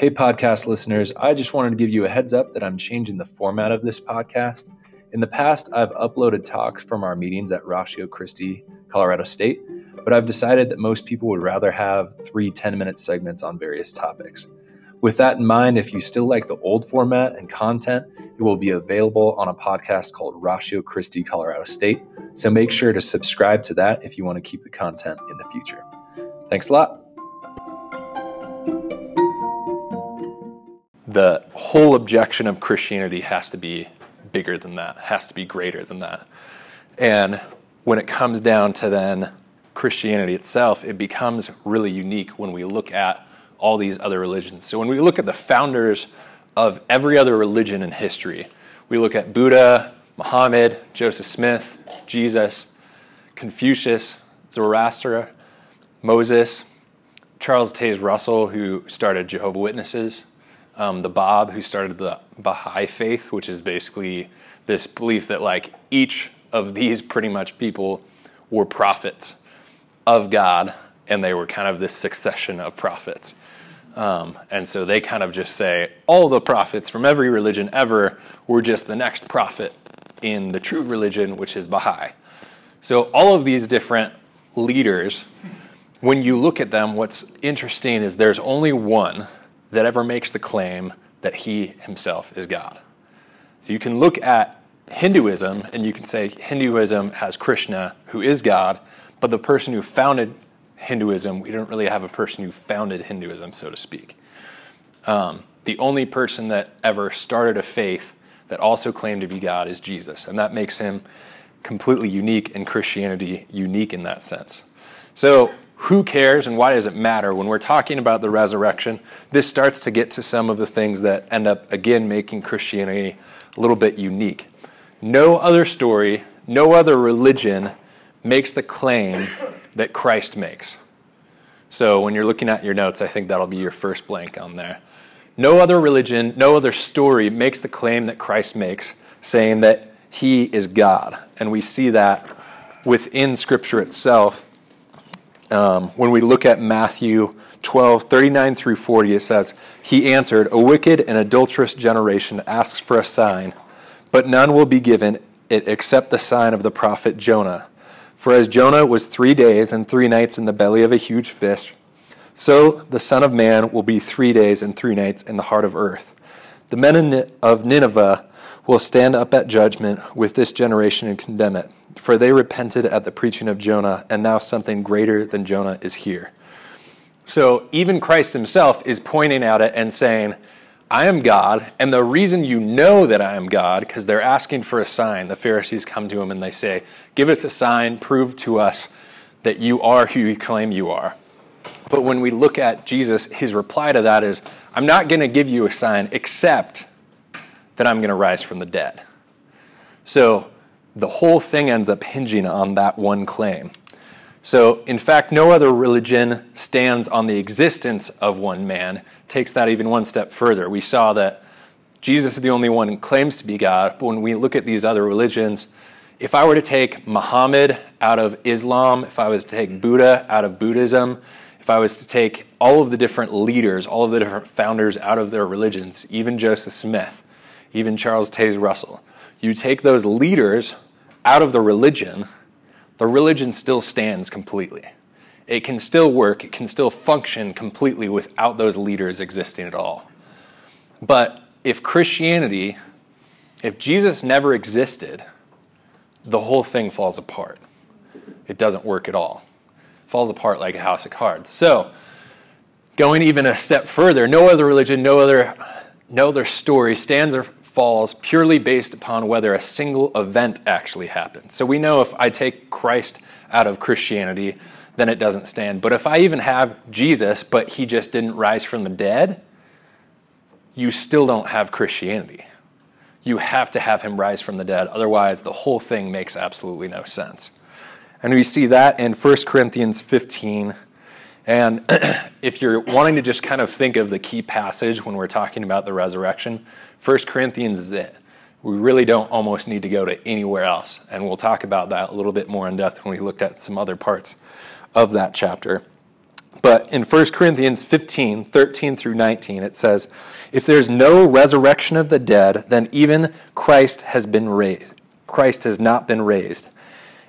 Hey, podcast listeners, I just wanted to give you a heads up that I'm changing the format of this podcast. In the past, I've uploaded talks from our meetings at Ratio Christi, Colorado State, but I've decided that most people would rather have three 10 minute segments on various topics. With that in mind, if you still like the old format and content, it will be available on a podcast called Ratio Christi, Colorado State. So make sure to subscribe to that if you want to keep the content in the future. Thanks a lot. The whole objection of Christianity has to be bigger than that, has to be greater than that. And when it comes down to then Christianity itself, it becomes really unique when we look at all these other religions. So when we look at the founders of every other religion in history, we look at Buddha, Muhammad, Joseph Smith, Jesus, Confucius, Zoroaster, Moses, Charles Taze Russell, who started Jehovah Witnesses, um, the Bab, who started the Baha'i faith, which is basically this belief that like each of these pretty much people were prophets of God, and they were kind of this succession of prophets. Um, and so they kind of just say all the prophets from every religion ever were just the next prophet in the true religion, which is Baha'i. So all of these different leaders, when you look at them, what's interesting is there's only one that ever makes the claim that he himself is God. So you can look at Hinduism and you can say Hinduism has Krishna, who is God, but the person who founded Hinduism, we don't really have a person who founded Hinduism, so to speak. Um, the only person that ever started a faith that also claimed to be God is Jesus, and that makes him completely unique and Christianity unique in that sense. So who cares and why does it matter? When we're talking about the resurrection this starts to get to some of the things that end up again making christianity a little bit unique. No other story no other religion makes the claim that christ makes. So when you're looking at your notes i think that'll be your first blank on there. No other religion no other story makes the claim that christ makes saying that he is god. And we see that within scripture itself um, when we look at Matthew 12, 39 through 40, it says, He answered, A wicked and adulterous generation asks for a sign, but none will be given it except the sign of the prophet Jonah. For as Jonah was three days and three nights in the belly of a huge fish, so the Son of Man will be three days and three nights in the heart of earth. The men of Nineveh will stand up at judgment with this generation and condemn it for they repented at the preaching of Jonah, and now something greater than Jonah is here. So even Christ himself is pointing at it and saying, I am God, and the reason you know that I am God, because they're asking for a sign. The Pharisees come to him and they say, Give us a sign, prove to us that you are who you claim you are. But when we look at Jesus, his reply to that is, I'm not going to give you a sign except that I'm going to rise from the dead. So the whole thing ends up hinging on that one claim. So, in fact, no other religion stands on the existence of one man, takes that even one step further. We saw that Jesus is the only one who claims to be God, but when we look at these other religions, if I were to take Muhammad out of Islam, if I was to take Buddha out of Buddhism, if I was to take all of the different leaders, all of the different founders out of their religions, even Joseph Smith, even Charles Taze Russell, you take those leaders out of the religion, the religion still stands completely. It can still work, it can still function completely without those leaders existing at all. But if Christianity, if Jesus never existed, the whole thing falls apart. It doesn't work at all. It falls apart like a house of cards. So, going even a step further, no other religion, no other no other story stands or falls purely based upon whether a single event actually happened. So we know if I take Christ out of Christianity, then it doesn't stand. But if I even have Jesus, but he just didn't rise from the dead, you still don't have Christianity. You have to have him rise from the dead. Otherwise, the whole thing makes absolutely no sense. And we see that in 1 Corinthians 15. And if you're wanting to just kind of think of the key passage when we're talking about the resurrection, 1 Corinthians is it. We really don't almost need to go to anywhere else. And we'll talk about that a little bit more in depth when we looked at some other parts of that chapter. But in 1 Corinthians 15, 13 through 19, it says, If there's no resurrection of the dead, then even Christ has been raised. Christ has not been raised.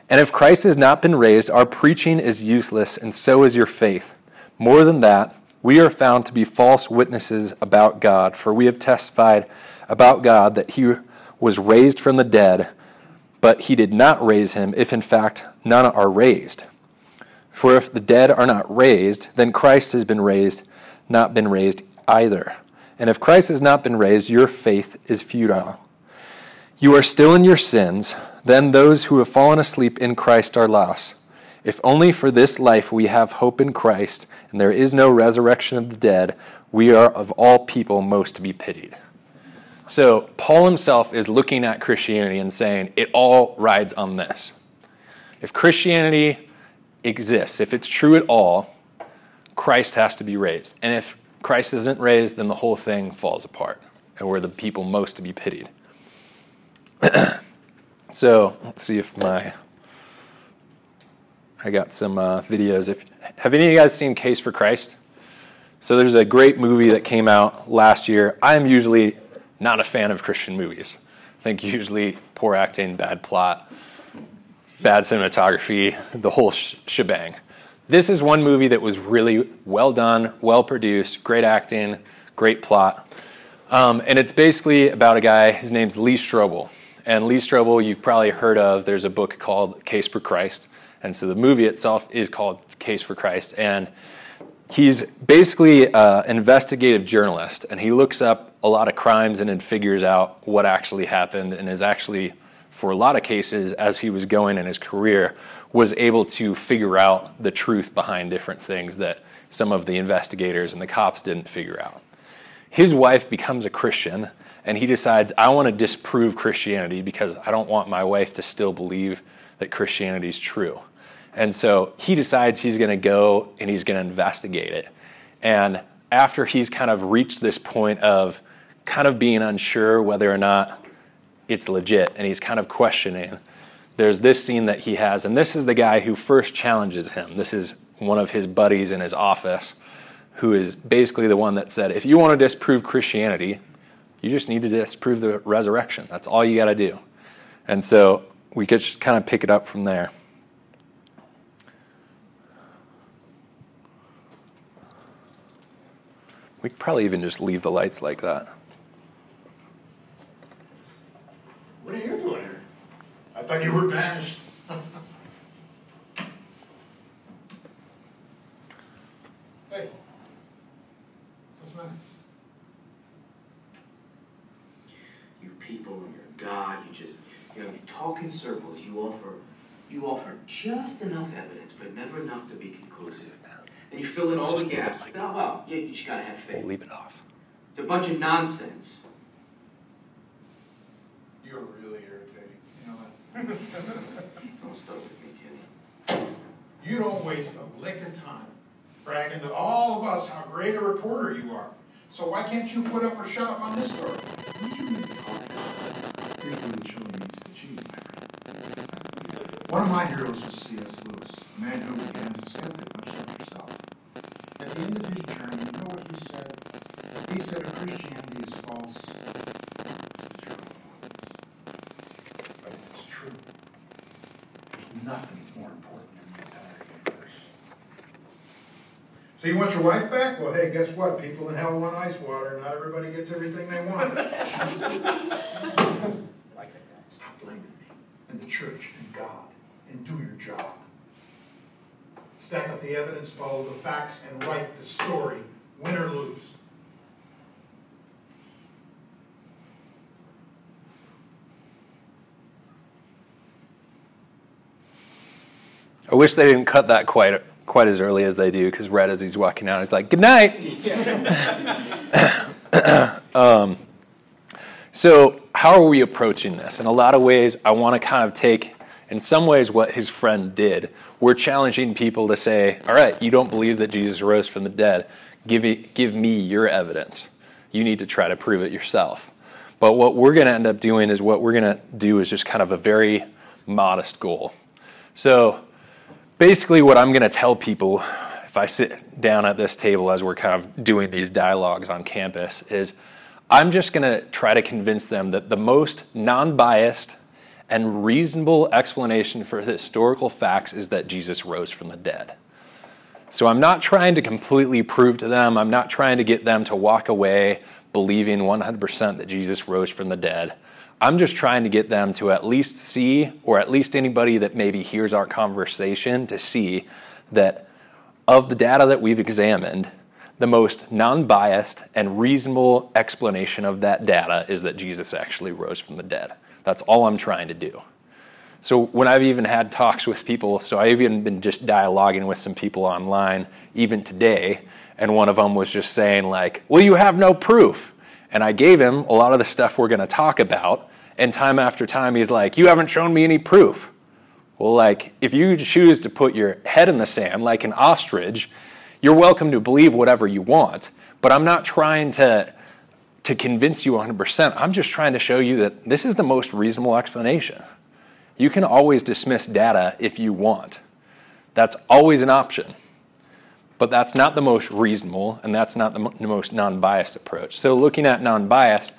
And if Christ has not been raised, our preaching is useless, and so is your faith. More than that, we are found to be false witnesses about God, for we have testified about God that he was raised from the dead, but he did not raise him, if in fact none are raised. For if the dead are not raised, then Christ has been raised, not been raised either. And if Christ has not been raised, your faith is futile. You are still in your sins, then those who have fallen asleep in Christ are lost. If only for this life we have hope in Christ, and there is no resurrection of the dead, we are of all people most to be pitied. So, Paul himself is looking at Christianity and saying, it all rides on this. If Christianity exists, if it's true at all, Christ has to be raised. And if Christ isn't raised, then the whole thing falls apart, and we're the people most to be pitied. so, let's see if my I got some uh, videos. If have any of you guys seen Case for Christ? So there's a great movie that came out last year. I am usually not a fan of Christian movies. I think usually poor acting, bad plot, bad cinematography, the whole sh- shebang. This is one movie that was really well done, well produced, great acting, great plot. Um, and it's basically about a guy, his name's Lee Strobel. And Lee Strobel, you've probably heard of, there's a book called Case for Christ. And so the movie itself is called Case for Christ. And he's basically an investigative journalist. And he looks up a lot of crimes and then figures out what actually happened and is actually, for a lot of cases, as he was going in his career, was able to figure out the truth behind different things that some of the investigators and the cops didn't figure out. His wife becomes a Christian and he decides, I want to disprove Christianity because I don't want my wife to still believe that Christianity is true. And so he decides he's going to go and he's going to investigate it. And after he's kind of reached this point of kind of being unsure whether or not it's legit and he's kind of questioning, there's this scene that he has. And this is the guy who first challenges him. This is one of his buddies in his office who is basically the one that said, if you want to disprove Christianity, you just need to disprove the resurrection. That's all you got to do. And so we could just kind of pick it up from there. We could probably even just leave the lights like that. What are you doing here? I thought you were banished. hey, what's the matter? You people and your God, you just, you know, you talk in circles. You offer, you offer just enough evidence, but never enough to be conclusive. And you fill in all Just the leave gaps. like oh, well, you, you just gotta have faith. We'll leave it off. It's a bunch of nonsense. You're really irritating. You know that? Don't start with me, Kenny. You don't waste a lick of time bragging to all of us how great a reporter you are. So why can't you put up or shut up on this story? What are you even talking about? Everything the children needs to achieve, my friend. One of my heroes was C.S. Lewis, a man who began as a skeptic, much like yourself. At the end of his journey, you know what he said? He said Christianity is false, it's true. But it's true, there's nothing more important in the entire universe. So you want your wife back? Well, hey, guess what? People in hell want ice water. Not everybody gets everything they want. Stop blaming me and the church and God and do your job. Stack the evidence, follow the facts, and write the story, win or lose. I wish they didn't cut that quite quite as early as they do, because Red, as he's walking out, he's like, "Good night." um, so, how are we approaching this? In a lot of ways, I want to kind of take, in some ways, what his friend did. We're challenging people to say, "All right, you don't believe that Jesus rose from the dead. Give it, give me your evidence. You need to try to prove it yourself." But what we're going to end up doing is what we're going to do is just kind of a very modest goal. So basically, what I'm going to tell people if I sit down at this table as we're kind of doing these dialogues on campus, is I'm just going to try to convince them that the most non biased and reasonable explanation for the historical facts is that Jesus rose from the dead. So I'm not trying to completely prove to them, I'm not trying to get them to walk away believing 100% that Jesus rose from the dead. I'm just trying to get them to at least see, or at least anybody that maybe hears our conversation, to see that of the data that we've examined, the most non biased and reasonable explanation of that data is that Jesus actually rose from the dead. That's all I'm trying to do. So when I've even had talks with people, so I've even been just dialoguing with some people online, even today, and one of them was just saying like, "Well, you have no proof," and I gave him a lot of the stuff we're going to talk about, and time after time he's like, "You haven't shown me any proof." Well, like if you choose to put your head in the sand like an ostrich, you're welcome to believe whatever you want, but I'm not trying to to convince you 100%. I'm just trying to show you that this is the most reasonable explanation. You can always dismiss data if you want. That's always an option. But that's not the most reasonable, and that's not the, the most non biased approach. So, looking at non biased,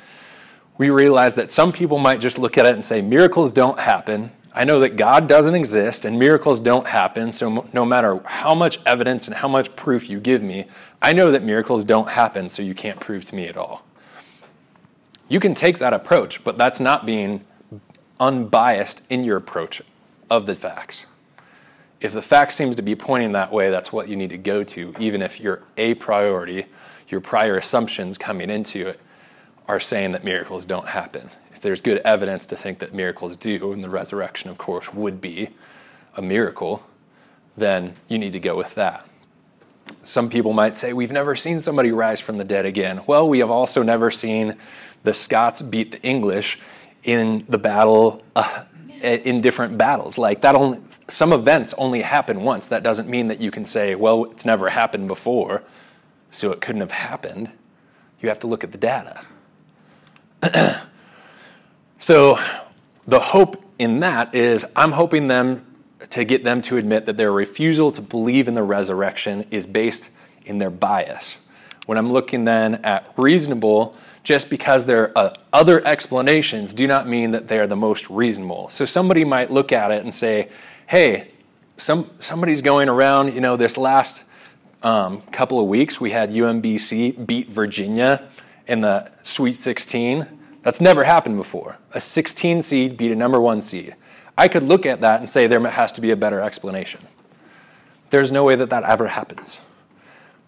we realize that some people might just look at it and say, miracles don't happen. I know that God doesn't exist and miracles don't happen, so no matter how much evidence and how much proof you give me, I know that miracles don't happen, so you can't prove to me at all. You can take that approach, but that's not being unbiased in your approach of the facts. If the fact seems to be pointing that way, that's what you need to go to, even if your a priority, your prior assumptions coming into it, are saying that miracles don't happen. If there's good evidence to think that miracles do, and the resurrection, of course, would be a miracle, then you need to go with that. Some people might say, We've never seen somebody rise from the dead again. Well, we have also never seen the Scots beat the English in the battle uh, in different battles. Like that only some events only happen once. That doesn't mean that you can say well it's never happened before so it couldn't have happened. You have to look at the data. So the hope in that is i'm hoping them to get them to admit that their refusal to believe in the resurrection is based in their bias. When i'm looking then at reasonable just because there are uh, other explanations do not mean that they are the most reasonable. So somebody might look at it and say, hey, some, somebody's going around, you know, this last um, couple of weeks, we had UMBC beat Virginia in the Sweet 16. That's never happened before. A 16 seed beat a number one seed. I could look at that and say there has to be a better explanation. There's no way that that ever happens.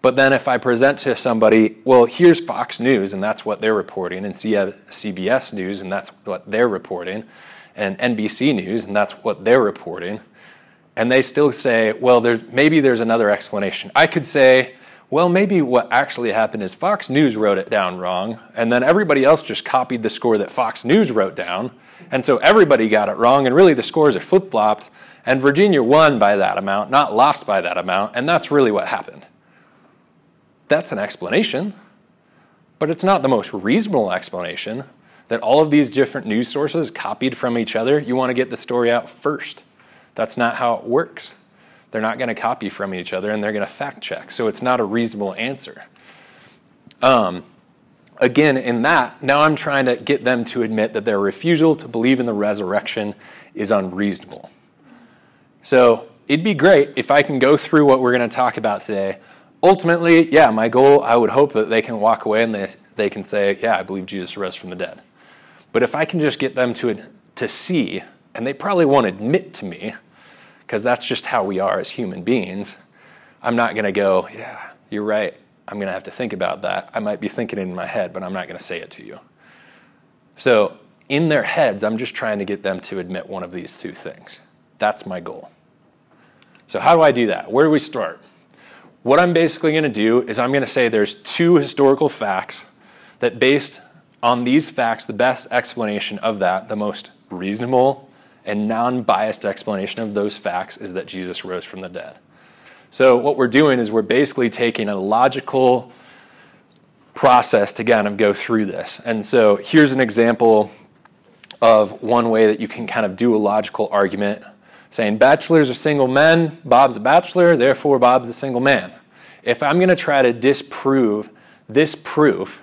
But then if I present to somebody, well, here's Fox News, and that's what they're reporting, and CBS News, and that's what they're reporting, and NBC News, and that's what they're reporting, and they still say, well, there, maybe there's another explanation. I could say, well, maybe what actually happened is Fox News wrote it down wrong, and then everybody else just copied the score that Fox News wrote down, and so everybody got it wrong, and really the scores are flip flopped, and Virginia won by that amount, not lost by that amount, and that's really what happened. That's an explanation, but it's not the most reasonable explanation that all of these different news sources copied from each other. You want to get the story out first. That's not how it works. They're not going to copy from each other and they're going to fact check. So it's not a reasonable answer. Um, again, in that, now I'm trying to get them to admit that their refusal to believe in the resurrection is unreasonable. So it'd be great if I can go through what we're going to talk about today ultimately, yeah, my goal, I would hope that they can walk away and they, they can say, yeah, I believe Jesus rose from the dead. But if I can just get them to, to see, and they probably won't admit to me, because that's just how we are as human beings, I'm not going to go, yeah, you're right. I'm going to have to think about that. I might be thinking it in my head, but I'm not going to say it to you. So, in their heads, I'm just trying to get them to admit one of these two things. That's my goal. So, how do I do that? Where do we start? What I'm basically going to do is I'm going to say there's two historical facts that, based on these facts, the best explanation of that, the most reasonable and non biased explanation of those facts, is that Jesus rose from the dead. So, what we're doing is we're basically taking a logical process to kind of go through this. And so, here's an example of one way that you can kind of do a logical argument saying bachelors are single men, Bob's a bachelor, therefore Bob's a single man. If I'm going to try to disprove this proof,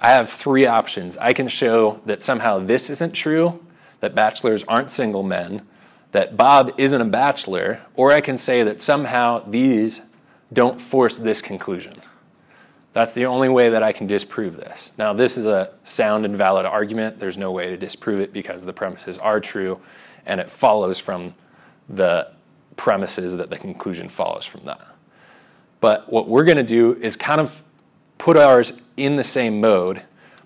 I have three options. I can show that somehow this isn't true, that bachelors aren't single men, that Bob isn't a bachelor, or I can say that somehow these don't force this conclusion. That's the only way that I can disprove this. Now, this is a sound and valid argument. There's no way to disprove it because the premises are true, and it follows from the premises that the conclusion follows from that. But what we're going to do is kind of put ours in the same mode.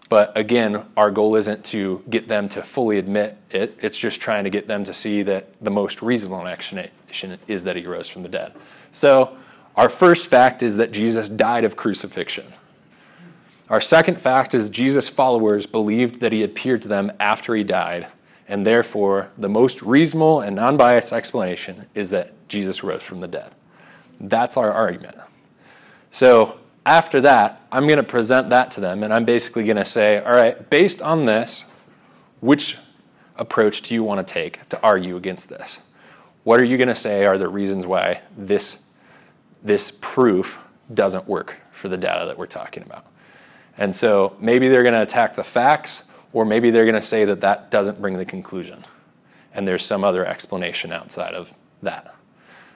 But again, our goal isn't to get them to fully admit it. It's just trying to get them to see that the most reasonable explanation is that he rose from the dead. So, our first fact is that Jesus died of crucifixion. Our second fact is Jesus' followers believed that he appeared to them after he died, and therefore, the most reasonable and non biased explanation is that Jesus rose from the dead. That's our argument. So, after that, I'm going to present that to them, and I'm basically going to say, all right, based on this, which approach do you want to take to argue against this? What are you going to say are the reasons why this, this proof doesn't work for the data that we're talking about? And so maybe they're going to attack the facts, or maybe they're going to say that that doesn't bring the conclusion, and there's some other explanation outside of that.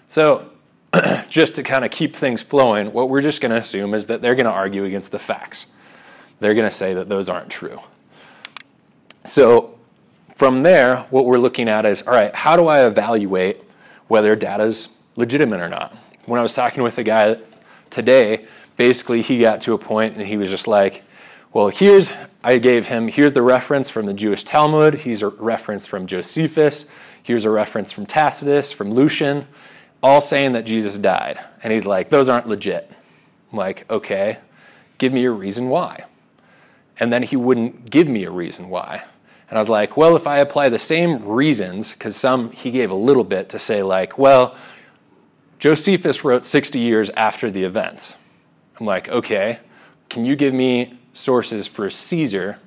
So just to kind of keep things flowing, what we're just going to assume is that they're going to argue against the facts. They're going to say that those aren't true. So from there, what we're looking at is all right, how do I evaluate whether data is legitimate or not? When I was talking with a guy today, basically he got to a point and he was just like, well, here's, I gave him, here's the reference from the Jewish Talmud, here's a reference from Josephus, here's a reference from Tacitus, from Lucian all saying that Jesus died. And he's like, those aren't legit. I'm like, okay, give me a reason why. And then he wouldn't give me a reason why. And I was like, well, if I apply the same reasons, because some he gave a little bit to say, like, well, Josephus wrote 60 years after the events. I'm like, okay, can you give me sources for Caesar,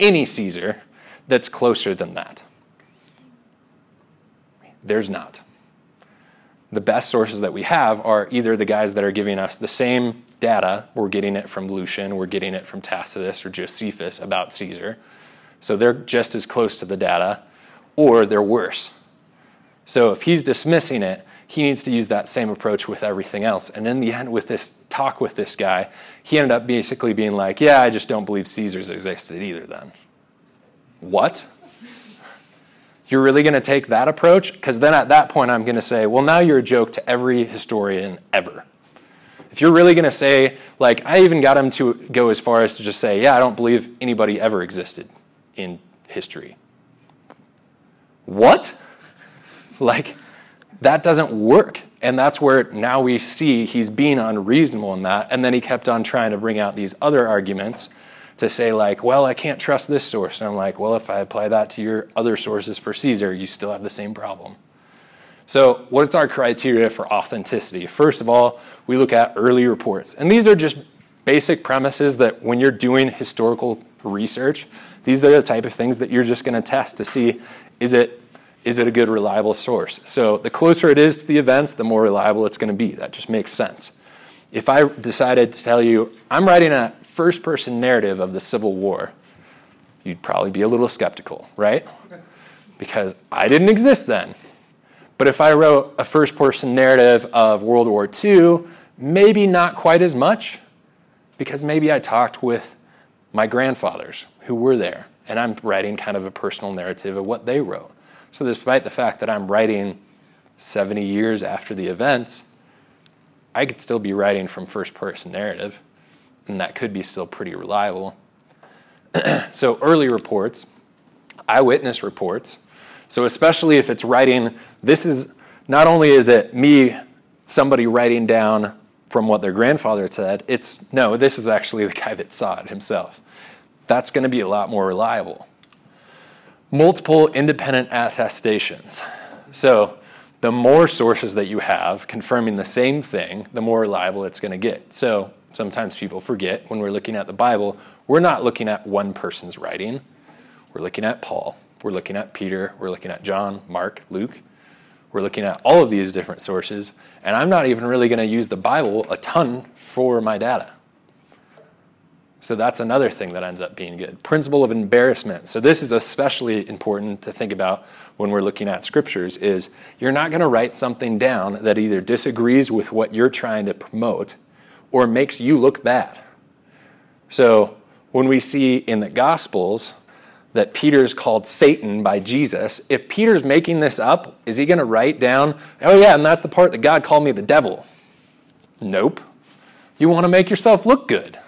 any Caesar, that's closer than that? There's not the best sources that we have are either the guys that are giving us the same data, we're getting it from Lucian, we're getting it from Tacitus or Josephus about Caesar, so they're just as close to the data, or they're worse. So if he's dismissing it, he needs to use that same approach with everything else. And in the end, with this talk with this guy, he ended up basically being like, Yeah, I just don't believe Caesar's existed either then. What? You're really going to take that approach? Because then at that point, I'm going to say, well, now you're a joke to every historian ever. If you're really going to say, like, I even got him to go as far as to just say, yeah, I don't believe anybody ever existed in history. What? Like, that doesn't work. And that's where now we see he's being unreasonable in that. And then he kept on trying to bring out these other arguments to say like, well, I can't trust this source. And I'm like, well, if I apply that to your other sources for Caesar, you still have the same problem. So, what's our criteria for authenticity? First of all, we look at early reports. And these are just basic premises that when you're doing historical research, these are the type of things that you're just going to test to see is it is it a good reliable source? So, the closer it is to the events, the more reliable it's going to be. That just makes sense. If I decided to tell you, I'm writing a first person narrative of the Civil War, you'd probably be a little skeptical, right? Because I didn't exist then. But if I wrote a first person narrative of World War II, maybe not quite as much, because maybe I talked with my grandfathers who were there, and I'm writing kind of a personal narrative of what they wrote. So, despite the fact that I'm writing 70 years after the events, I could still be writing from first person narrative and that could be still pretty reliable. so, early reports, eyewitness reports. So, especially if it's writing, this is not only is it me, somebody writing down from what their grandfather said, it's no, this is actually the guy that saw it himself. That's going to be a lot more reliable. Multiple independent attestations. So, the more sources that you have confirming the same thing, the more reliable it's going to get. So, sometimes people forget when we're looking at the Bible, we're not looking at one person's writing. We're looking at Paul. We're looking at Peter. We're looking at John, Mark, Luke. We're looking at all of these different sources, and I'm not even really going to use the Bible a ton for my data. So that's another thing that ends up being good. Principle of embarrassment. So this is especially important to think about when we're looking at scriptures is you're not going to write something down that either disagrees with what you're trying to promote or makes you look bad. So when we see in the gospels that Peter's called Satan by Jesus, if Peter's making this up, is he going to write down, "Oh yeah, and that's the part that God called me the devil?" Nope. You want to make yourself look good.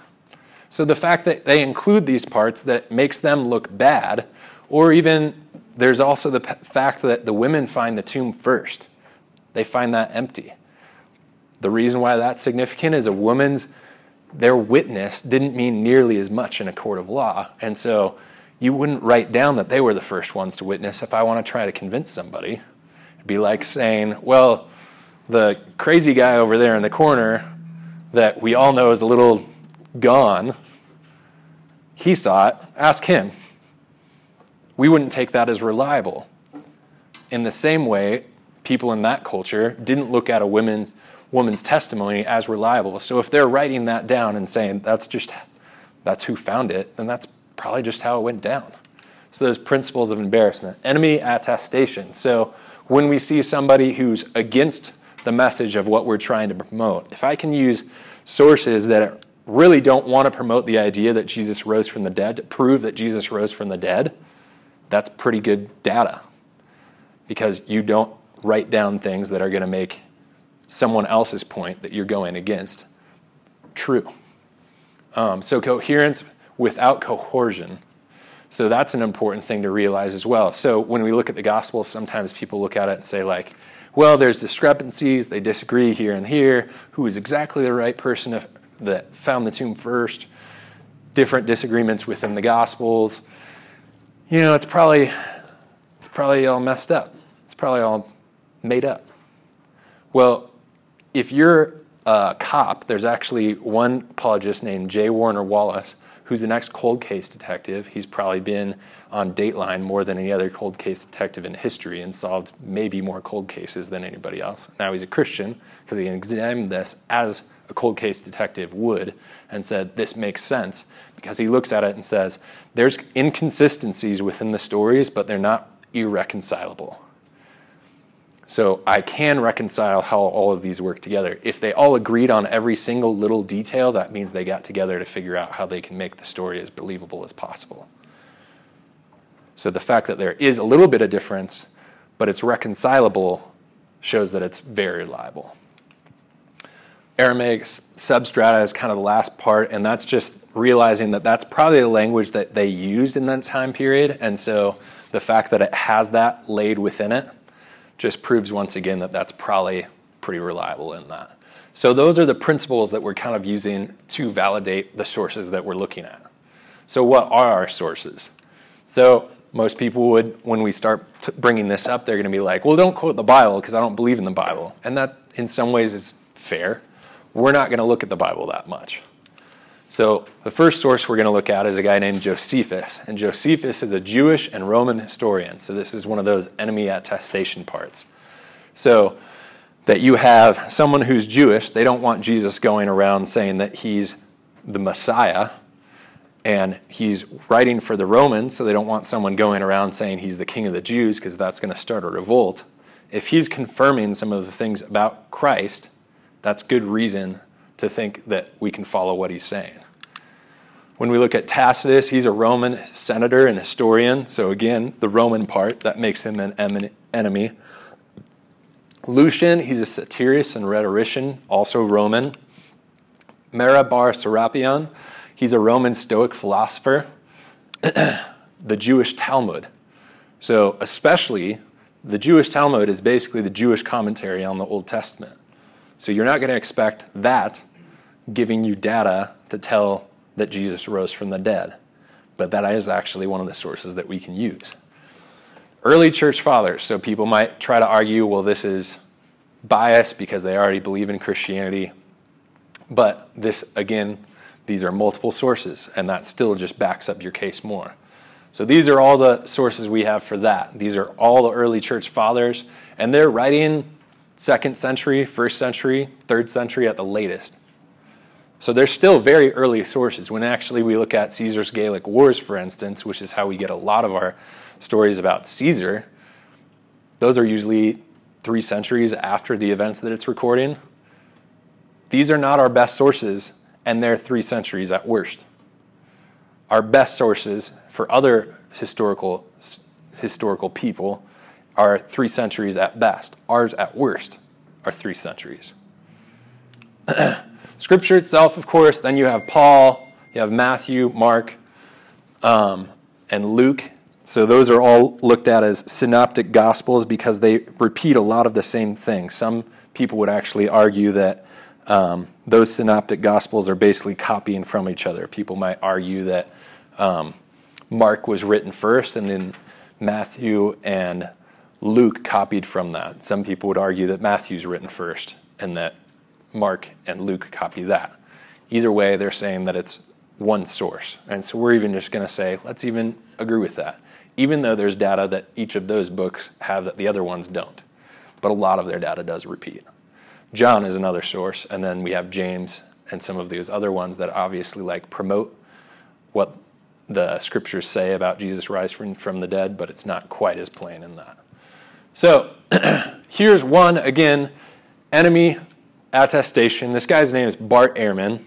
So the fact that they include these parts that makes them look bad, or even there's also the fact that the women find the tomb first. They find that empty. The reason why that's significant is a woman's their witness didn't mean nearly as much in a court of law. And so you wouldn't write down that they were the first ones to witness if I want to try to convince somebody. It'd be like saying, well, the crazy guy over there in the corner that we all know is a little gone he saw it. Ask him. We wouldn't take that as reliable. In the same way, people in that culture didn't look at a woman's woman's testimony as reliable. So if they're writing that down and saying that's just that's who found it, then that's probably just how it went down. So those principles of embarrassment, enemy attestation. So when we see somebody who's against the message of what we're trying to promote, if I can use sources that really don't want to promote the idea that Jesus rose from the dead, to prove that Jesus rose from the dead, that's pretty good data. Because you don't write down things that are going to make someone else's point that you're going against true. Um, so, coherence without coercion. So, that's an important thing to realize as well. So, when we look at the gospel, sometimes people look at it and say, like, well, there's discrepancies, they disagree here and here. Who is exactly the right person that found the tomb first, different disagreements within the Gospels. You know, it's probably it's probably all messed up. It's probably all made up. Well, if you're a cop, there's actually one apologist named J. Warner Wallace who's an ex cold case detective. He's probably been on Dateline more than any other cold case detective in history and solved maybe more cold cases than anybody else. Now he's a Christian because he examined this as a cold case detective would and said, This makes sense, because he looks at it and says, There's inconsistencies within the stories, but they're not irreconcilable. So I can reconcile how all of these work together. If they all agreed on every single little detail, that means they got together to figure out how they can make the story as believable as possible. So the fact that there is a little bit of difference, but it's reconcilable, shows that it's very reliable. Aramaic substrata is kind of the last part, and that's just realizing that that's probably the language that they used in that time period. And so the fact that it has that laid within it just proves once again that that's probably pretty reliable in that. So those are the principles that we're kind of using to validate the sources that we're looking at. So what are our sources? So most people would, when we start bringing this up, they're going to be like, well, don't quote the Bible because I don't believe in the Bible. And that, in some ways, is fair we're not going to look at the Bible that much. So, the first source we're going to look at is a guy named Josephus. And Josephus is a Jewish and Roman historian. So, this is one of those enemy attestation parts. So, that you have someone who's Jewish, they don't want Jesus going around saying that he's the Messiah. And he's writing for the Romans, so they don't want someone going around saying he's the king of the Jews because that's going to start a revolt. If he's confirming some of the things about Christ, that's good reason to think that we can follow what he's saying. When we look at Tacitus, he's a Roman senator and historian. So, again, the Roman part, that makes him an enemy. Lucian, he's a satirist and rhetorician, also Roman. Mara bar Serapion, he's a Roman Stoic philosopher. the Jewish Talmud. So, especially, the Jewish Talmud is basically the Jewish commentary on the Old Testament. So you're not going to expect that giving you data to tell that Jesus rose from the dead. But that is actually one of the sources that we can use. Early church fathers. So people might try to argue, well, this is bias because they already believe in Christianity. But this, again, these are multiple sources, and that still just backs up your case more. So these are all the sources we have for that. These are all the early church fathers, and they're writing second century, first century, third century at the latest. So they're still very early sources. When actually we look at Caesar's Gallic Wars, for instance, which is how we get a lot of our stories about Caesar, those are usually three centuries after the events that it's recording. These are not our best sources, and they're three centuries at worst. Our best sources for other historical, historical people are three centuries at best. Ours at worst are three centuries. Scripture itself, of course, then you have Paul, you have Matthew, Mark, um, and Luke. So those are all looked at as synoptic gospels because they repeat a lot of the same things. Some people would actually argue that um, those synoptic gospels are basically copying from each other. People might argue that um, Mark was written first and then Matthew and Luke copied from that. Some people would argue that Matthew's written first and that Mark and Luke copy that. Either way, they're saying that it's one source. And so we're even just going to say, let's even agree with that, even though there's data that each of those books have that the other ones don't. But a lot of their data does repeat. John is another source, and then we have James and some of those other ones that obviously like promote what the scriptures say about Jesus rising from the dead, but it's not quite as plain in that. So here's one again enemy attestation. This guy's name is Bart Ehrman.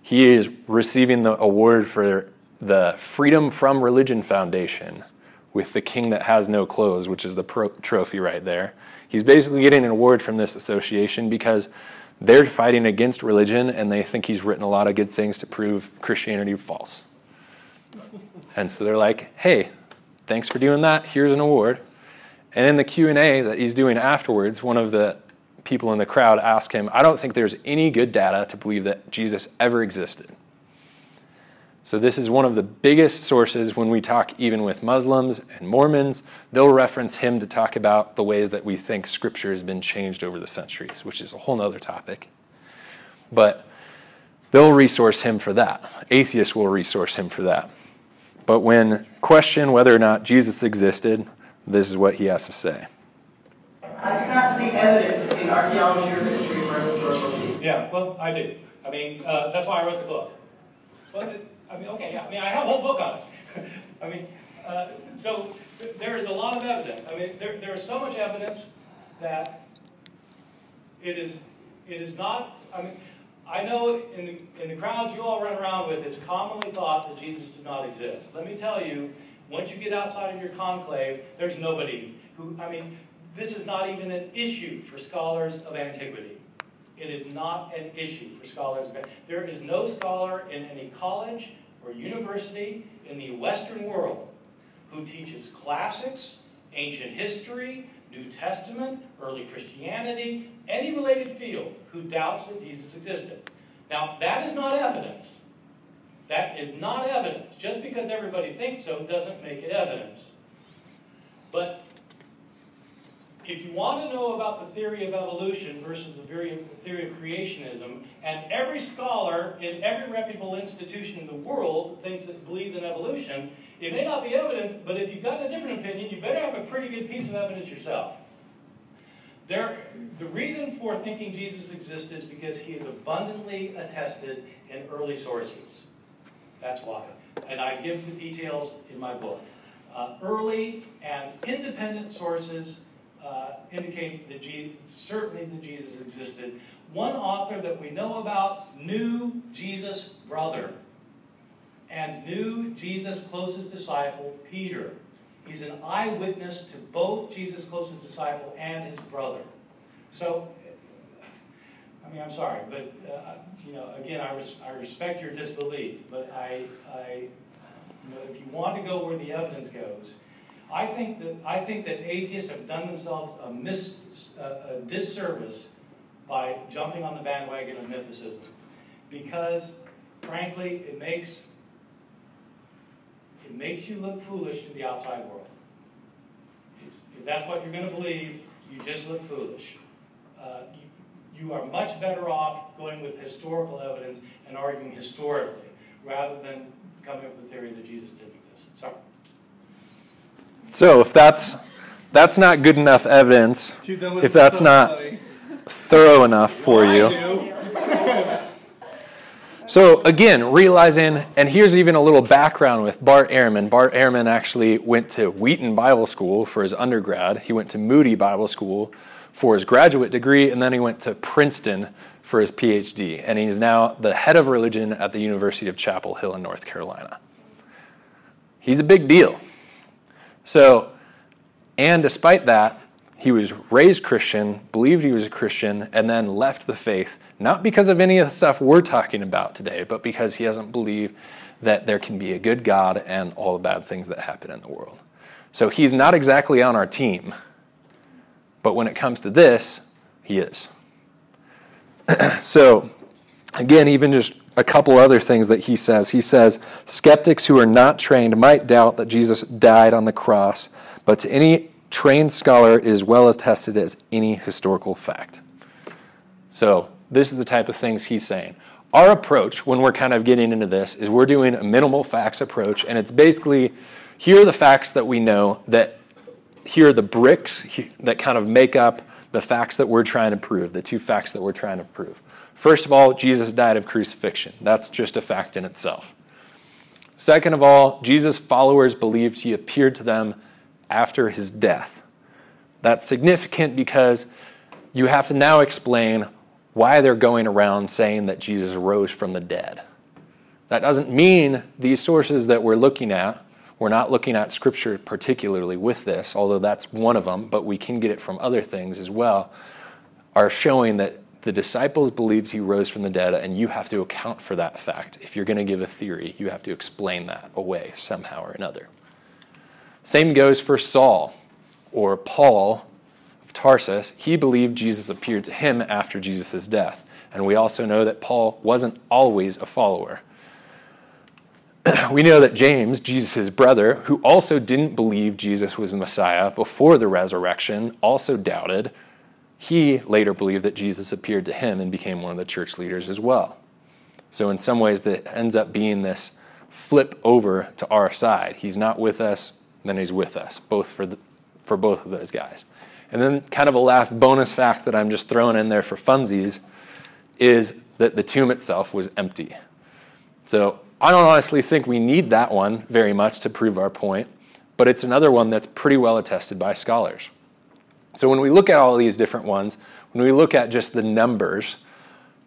He is receiving the award for the Freedom from Religion Foundation with the King That Has No Clothes, which is the pro- trophy right there. He's basically getting an award from this association because they're fighting against religion and they think he's written a lot of good things to prove Christianity false. And so they're like, "Hey, thanks for doing that. Here's an award." And in the Q&A that he's doing afterwards, one of the people in the crowd ask him, I don't think there's any good data to believe that Jesus ever existed. So, this is one of the biggest sources when we talk even with Muslims and Mormons. They'll reference him to talk about the ways that we think Scripture has been changed over the centuries, which is a whole other topic. But they'll resource him for that. Atheists will resource him for that. But when questioned whether or not Jesus existed, this is what he has to say. I do not see evidence in archaeology or history for historical Jesus. Yeah, well, I do. I mean, uh, that's why I wrote the book. Well, I mean, okay, yeah. I mean, I have a whole book on it. I mean, uh, so there is a lot of evidence. I mean, there, there is so much evidence that it is it is not. I mean, I know in the, in the crowds you all run around with, it's commonly thought that Jesus did not exist. Let me tell you, once you get outside of your conclave, there's nobody who. I mean, this is not even an issue for scholars of antiquity. It is not an issue for scholars of antiquity. There is no scholar in any college or university in the Western world who teaches classics, ancient history, New Testament, early Christianity, any related field who doubts that Jesus existed. Now, that is not evidence. That is not evidence. Just because everybody thinks so doesn't make it evidence. But if you want to know about the theory of evolution versus the theory of creationism, and every scholar in every reputable institution in the world thinks that believes in evolution, it may not be evidence, but if you've got a different opinion, you better have a pretty good piece of evidence yourself. There, the reason for thinking Jesus existed is because he is abundantly attested in early sources. That's why. And I give the details in my book. Uh, early and independent sources uh, indicate that Jesus, certainly that Jesus existed. One author that we know about knew Jesus' brother and knew Jesus' closest disciple, Peter. He's an eyewitness to both Jesus' closest disciple and his brother. So, I mean, I'm sorry, but uh, you know, again, I, res- I respect your disbelief, but I, I, you know, if you want to go where the evidence goes, I think that I think that atheists have done themselves a, mis, a, a disservice by jumping on the bandwagon of mythicism, because, frankly, it makes it makes you look foolish to the outside world. If that's what you're going to believe, you just look foolish. Uh, you, you are much better off going with historical evidence and arguing historically rather than coming up with the theory that Jesus didn't exist. Sorry. So if that's that's not good enough evidence, if that's not thorough enough for you. So again, realizing, and here's even a little background with Bart Ehrman. Bart Ehrman actually went to Wheaton Bible School for his undergrad. He went to Moody Bible School for his graduate degree, and then he went to Princeton for his PhD. And he's now the head of religion at the University of Chapel Hill in North Carolina. He's a big deal. So, and despite that, he was raised Christian, believed he was a Christian, and then left the faith not because of any of the stuff we're talking about today, but because he doesn't believe that there can be a good God and all the bad things that happen in the world. So he's not exactly on our team, but when it comes to this, he is. so, again, even just a couple other things that he says. He says, Skeptics who are not trained might doubt that Jesus died on the cross, but to any trained scholar, it is well attested as any historical fact. So, this is the type of things he's saying. Our approach, when we're kind of getting into this, is we're doing a minimal facts approach, and it's basically here are the facts that we know, that here are the bricks that kind of make up the facts that we're trying to prove, the two facts that we're trying to prove. First of all, Jesus died of crucifixion. That's just a fact in itself. Second of all, Jesus' followers believed he appeared to them after his death. That's significant because you have to now explain why they're going around saying that Jesus rose from the dead. That doesn't mean these sources that we're looking at, we're not looking at Scripture particularly with this, although that's one of them, but we can get it from other things as well, are showing that the disciples believed he rose from the dead, and you have to account for that fact. If you're going to give a theory, you have to explain that away somehow or another. Same goes for Saul or Paul of Tarsus, he believed Jesus appeared to him after Jesus' death. And we also know that Paul wasn't always a follower. we know that James, Jesus' brother, who also didn't believe Jesus was Messiah before the resurrection, also doubted. He later believed that Jesus appeared to him and became one of the church leaders as well. So, in some ways, that ends up being this flip over to our side. He's not with us, then he's with us, both for, the, for both of those guys. And then, kind of a last bonus fact that I'm just throwing in there for funsies is that the tomb itself was empty. So, I don't honestly think we need that one very much to prove our point, but it's another one that's pretty well attested by scholars. So, when we look at all these different ones, when we look at just the numbers,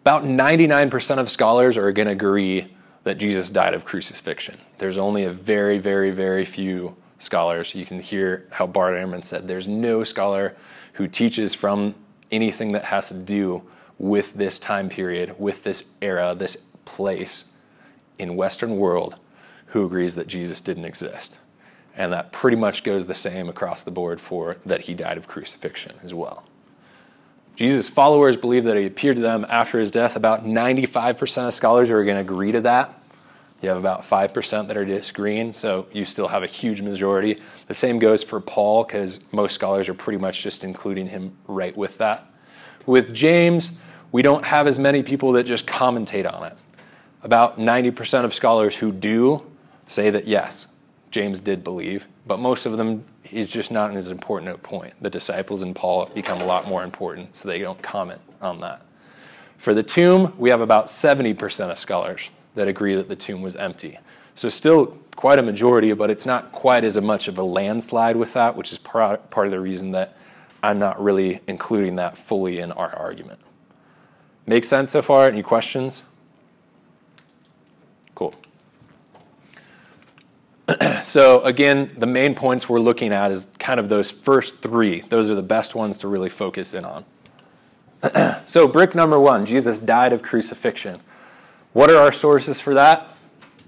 about 99% of scholars are going to agree that Jesus died of crucifixion. There's only a very, very, very few scholars. You can hear how Bart Ehrman said there's no scholar who teaches from anything that has to do with this time period, with this era, this place in Western world who agrees that Jesus didn't exist. And that pretty much goes the same across the board for that he died of crucifixion as well. Jesus' followers believe that he appeared to them after his death. About 95% of scholars are going to agree to that. You have about 5% that are disagreeing, so you still have a huge majority. The same goes for Paul, because most scholars are pretty much just including him right with that. With James, we don't have as many people that just commentate on it. About 90% of scholars who do say that yes, James did believe, but most of them is just not as important a point. The disciples and Paul become a lot more important, so they don't comment on that. For the tomb, we have about 70% of scholars that agree that the tomb was empty. So, still quite a majority, but it's not quite as much of a landslide with that, which is part of the reason that I'm not really including that fully in our argument. Make sense so far? Any questions? Cool. So, again, the main points we're looking at is kind of those first three. Those are the best ones to really focus in on. so, brick number one Jesus died of crucifixion. What are our sources for that?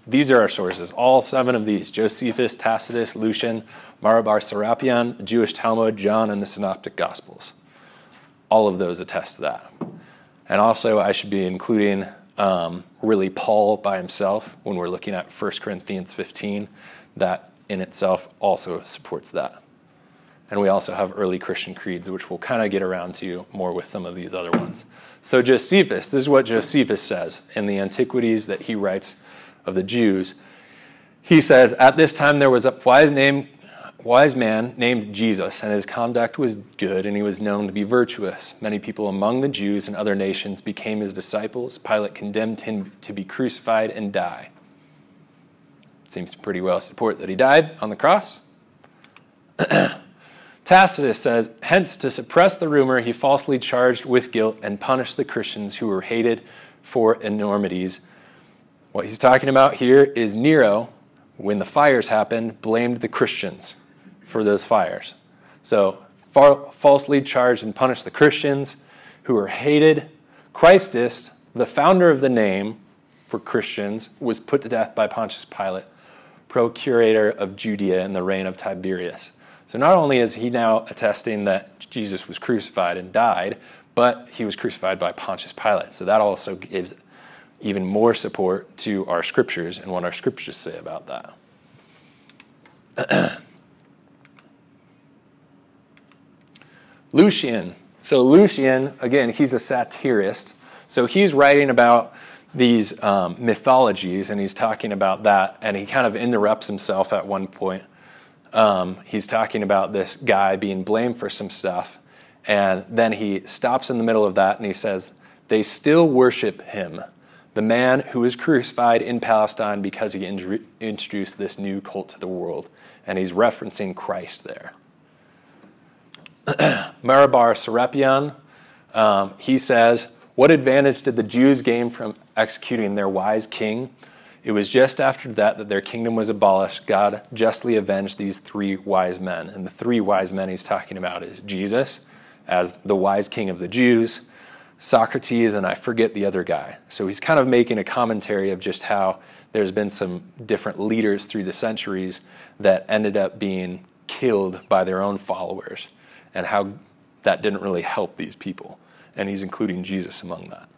These are our sources, all seven of these Josephus, Tacitus, Lucian, Mara bar Serapion, the Jewish Talmud, John, and the Synoptic Gospels. All of those attest to that. And also, I should be including um, really Paul by himself when we're looking at 1 Corinthians 15. That in itself also supports that. And we also have early Christian creeds, which we'll kind of get around to more with some of these other ones. So, Josephus, this is what Josephus says in the Antiquities that he writes of the Jews. He says, At this time there was a wise named wise man named Jesus, and his conduct was good, and he was known to be virtuous. Many people among the Jews and other nations became his disciples. Pilate condemned him to be crucified and die. Seems to pretty well support that he died on the cross. Tacitus says, hence, to suppress the rumor, he falsely charged with guilt and punished the Christians who were hated for enormities. What he's talking about here is Nero, when the fires happened, blamed the Christians for those fires. So, far, falsely charged and punished the Christians who were hated. Christus, the founder of the name for Christians, was put to death by Pontius Pilate, procurator of Judea in the reign of Tiberius. So not only is he now attesting that Jesus was crucified and died, but he was crucified by Pontius Pilate. So that also gives even more support to our scriptures and what our scriptures say about that. Lucian. So Lucian, again, he's a satirist. So he's writing about these um, mythologies and he's talking about that, and he kind of interrupts himself at one point um, he's talking about this guy being blamed for some stuff. And then he stops in the middle of that and he says, They still worship him, the man who was crucified in Palestine because he in- introduced this new cult to the world. And he's referencing Christ there. Mara bar Serapion, um, he says, What advantage did the Jews gain from executing their wise king? It was just after that that their kingdom was abolished. God justly avenged these three wise men. And the three wise men he's talking about is Jesus as the wise king of the Jews, Socrates, and I forget the other guy. So he's kind of making a commentary of just how there's been some different leaders through the centuries that ended up being killed by their own followers and how that didn't really help these people. And he's including Jesus among that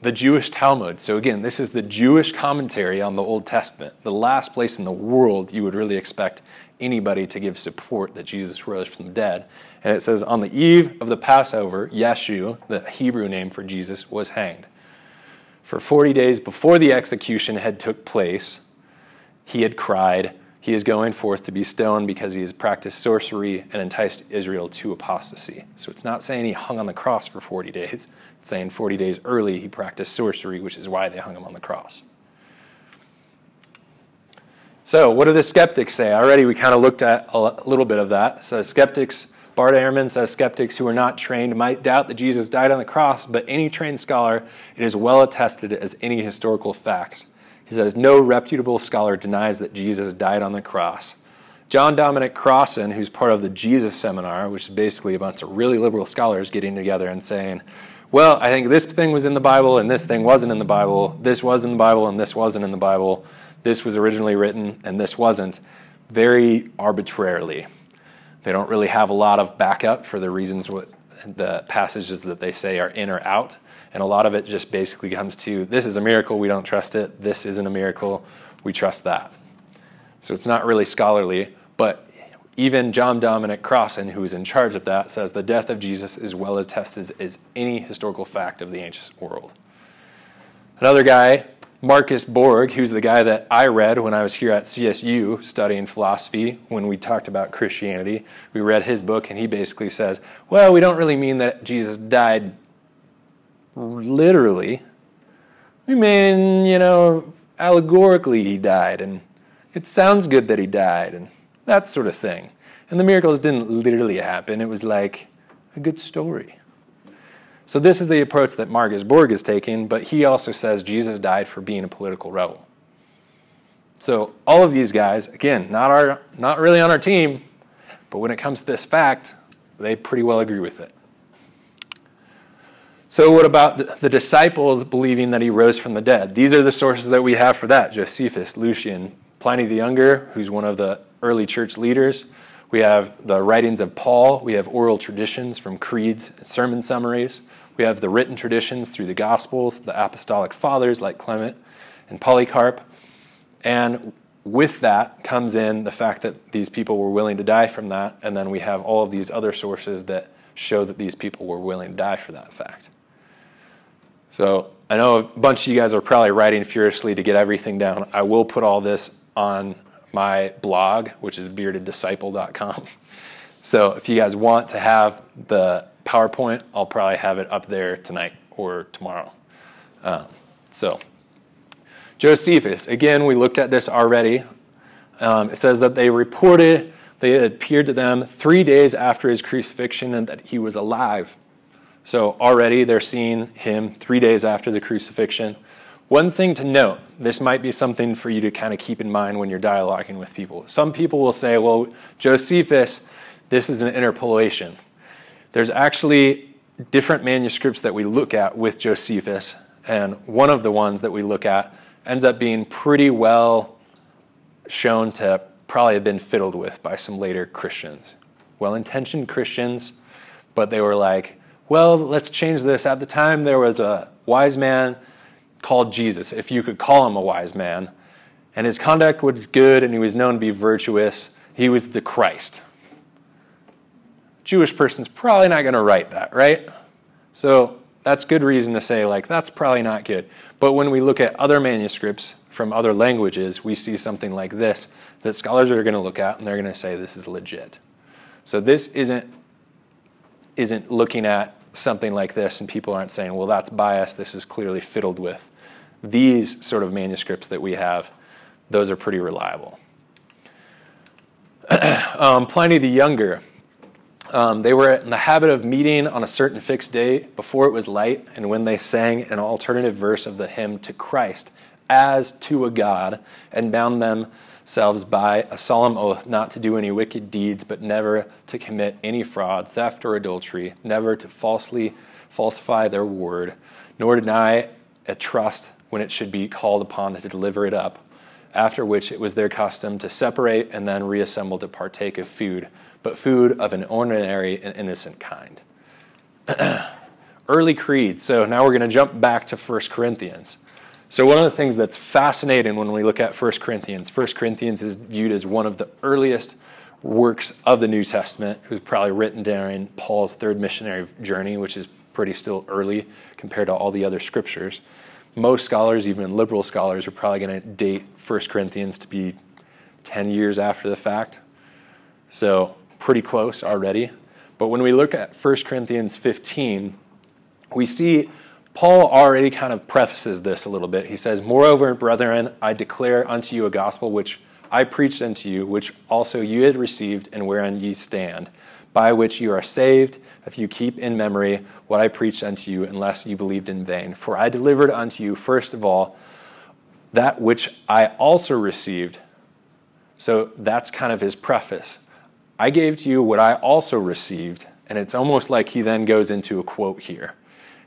the Jewish Talmud. So, again, this is the Jewish commentary on the Old Testament, the last place in the world you would really expect anybody to give support that Jesus rose from the dead. And it says, On the eve of the Passover, Yeshu, the Hebrew name for Jesus, was hanged. For 40 days before the execution had took place, he had cried, He is going forth to be stoned because he has practiced sorcery and enticed Israel to apostasy. So it's not saying he hung on the cross for 40 days It's saying 40 days early he practiced sorcery, which is why they hung him on the cross. So, what do the skeptics say? Already we kind of looked at a little bit of that. So, skeptics, Bart Ehrman says skeptics who are not trained might doubt that Jesus died on the cross, but any trained scholar, it is well attested as any historical fact. He says, no reputable scholar denies that Jesus died on the cross. John Dominic Crossan, who's part of the Jesus Seminar, which is basically a bunch of really liberal scholars getting together and saying, well, I think this thing was in the Bible and this thing wasn't in the Bible. This was in the Bible and this wasn't in the Bible. This was originally written and this wasn't. Very arbitrarily. They don't really have a lot of backup for the reasons what the passages that they say are in or out. And a lot of it just basically comes to this is a miracle, we don't trust it. This isn't a miracle, we trust that. So it's not really scholarly, but even John Dominic Crossan, who is in charge of that, says the death of Jesus is well attested as any historical fact of the ancient world. Another guy, Marcus Borg, who's the guy that I read when I was here at CSU studying philosophy when we talked about Christianity. We read his book, and he basically says, well, we don't really mean that Jesus died literally. We mean, you know, allegorically he died, and it sounds good that he died, and that sort of thing. And the miracles didn't literally happen, it was like a good story. So, this is the approach that Marcus Borg is taking, but he also says Jesus died for being a political rebel. So, all of these guys, again, not, our, not really on our team, but when it comes to this fact, they pretty well agree with it. So, what about the disciples believing that he rose from the dead? These are the sources that we have for that Josephus, Lucian, Pliny the Younger, who's one of the early church leaders. We have the writings of Paul. We have oral traditions from creeds and sermon summaries. We have the written traditions through the Gospels, the apostolic fathers like Clement and Polycarp. And with that comes in the fact that these people were willing to die from that. And then we have all of these other sources that show that these people were willing to die for that fact. So I know a bunch of you guys are probably writing furiously to get everything down. I will put all this on my blog, which is beardeddisciple.com. So if you guys want to have the PowerPoint, I'll probably have it up there tonight or tomorrow. Um, so, Josephus, again, we looked at this already. Um, it says that they reported they had appeared to them three days after his crucifixion and that he was alive. So already they're seeing him three days after the crucifixion. One thing to note this might be something for you to kind of keep in mind when you're dialoguing with people. Some people will say, well, Josephus, this is an interpolation. There's actually different manuscripts that we look at with Josephus, and one of the ones that we look at ends up being pretty well shown to probably have been fiddled with by some later Christians. Well intentioned Christians, but they were like, well, let's change this. At the time, there was a wise man called Jesus, if you could call him a wise man, and his conduct was good and he was known to be virtuous. He was the Christ. Jewish person's probably not going to write that, right? So that's good reason to say, like, that's probably not good. But when we look at other manuscripts from other languages, we see something like this that scholars are going to look at and they're going to say this is legit. So this isn't isn't looking at something like this and people aren't saying, well, that's biased, this is clearly fiddled with. These sort of manuscripts that we have, those are pretty reliable. um, Pliny the Younger, um, they were in the habit of meeting on a certain fixed day before it was light, and when they sang an alternative verse of the hymn to Christ as to a God, and bound them themselves by a solemn oath not to do any wicked deeds, but never to commit any fraud, theft, or adultery, never to falsely falsify their word, nor deny a trust when it should be called upon to deliver it up. After which it was their custom to separate and then reassemble to partake of food, but food of an ordinary and innocent kind. Early creed. So now we're going to jump back to 1 Corinthians. So, one of the things that's fascinating when we look at 1 Corinthians, 1 Corinthians is viewed as one of the earliest works of the New Testament. It was probably written during Paul's third missionary journey, which is pretty still early compared to all the other scriptures. Most scholars, even liberal scholars, are probably going to date 1 Corinthians to be 10 years after the fact. So, pretty close already. But when we look at 1 Corinthians 15, we see Paul already kind of prefaces this a little bit. He says, Moreover, brethren, I declare unto you a gospel which I preached unto you, which also you had received, and wherein ye stand, by which you are saved, if you keep in memory what I preached unto you, unless you believed in vain. For I delivered unto you, first of all, that which I also received. So that's kind of his preface. I gave to you what I also received, and it's almost like he then goes into a quote here.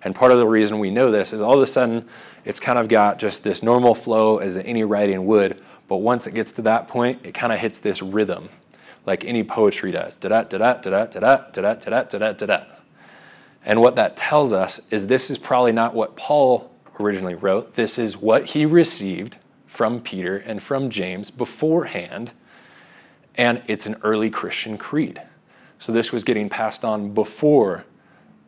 And part of the reason we know this is all of a sudden it's kind of got just this normal flow as any writing would, but once it gets to that point, it kind of hits this rhythm, like any poetry does. Da da da da da da da da da da da da da. And what that tells us is this is probably not what Paul originally wrote. This is what he received from Peter and from James beforehand, and it's an early Christian creed. So this was getting passed on before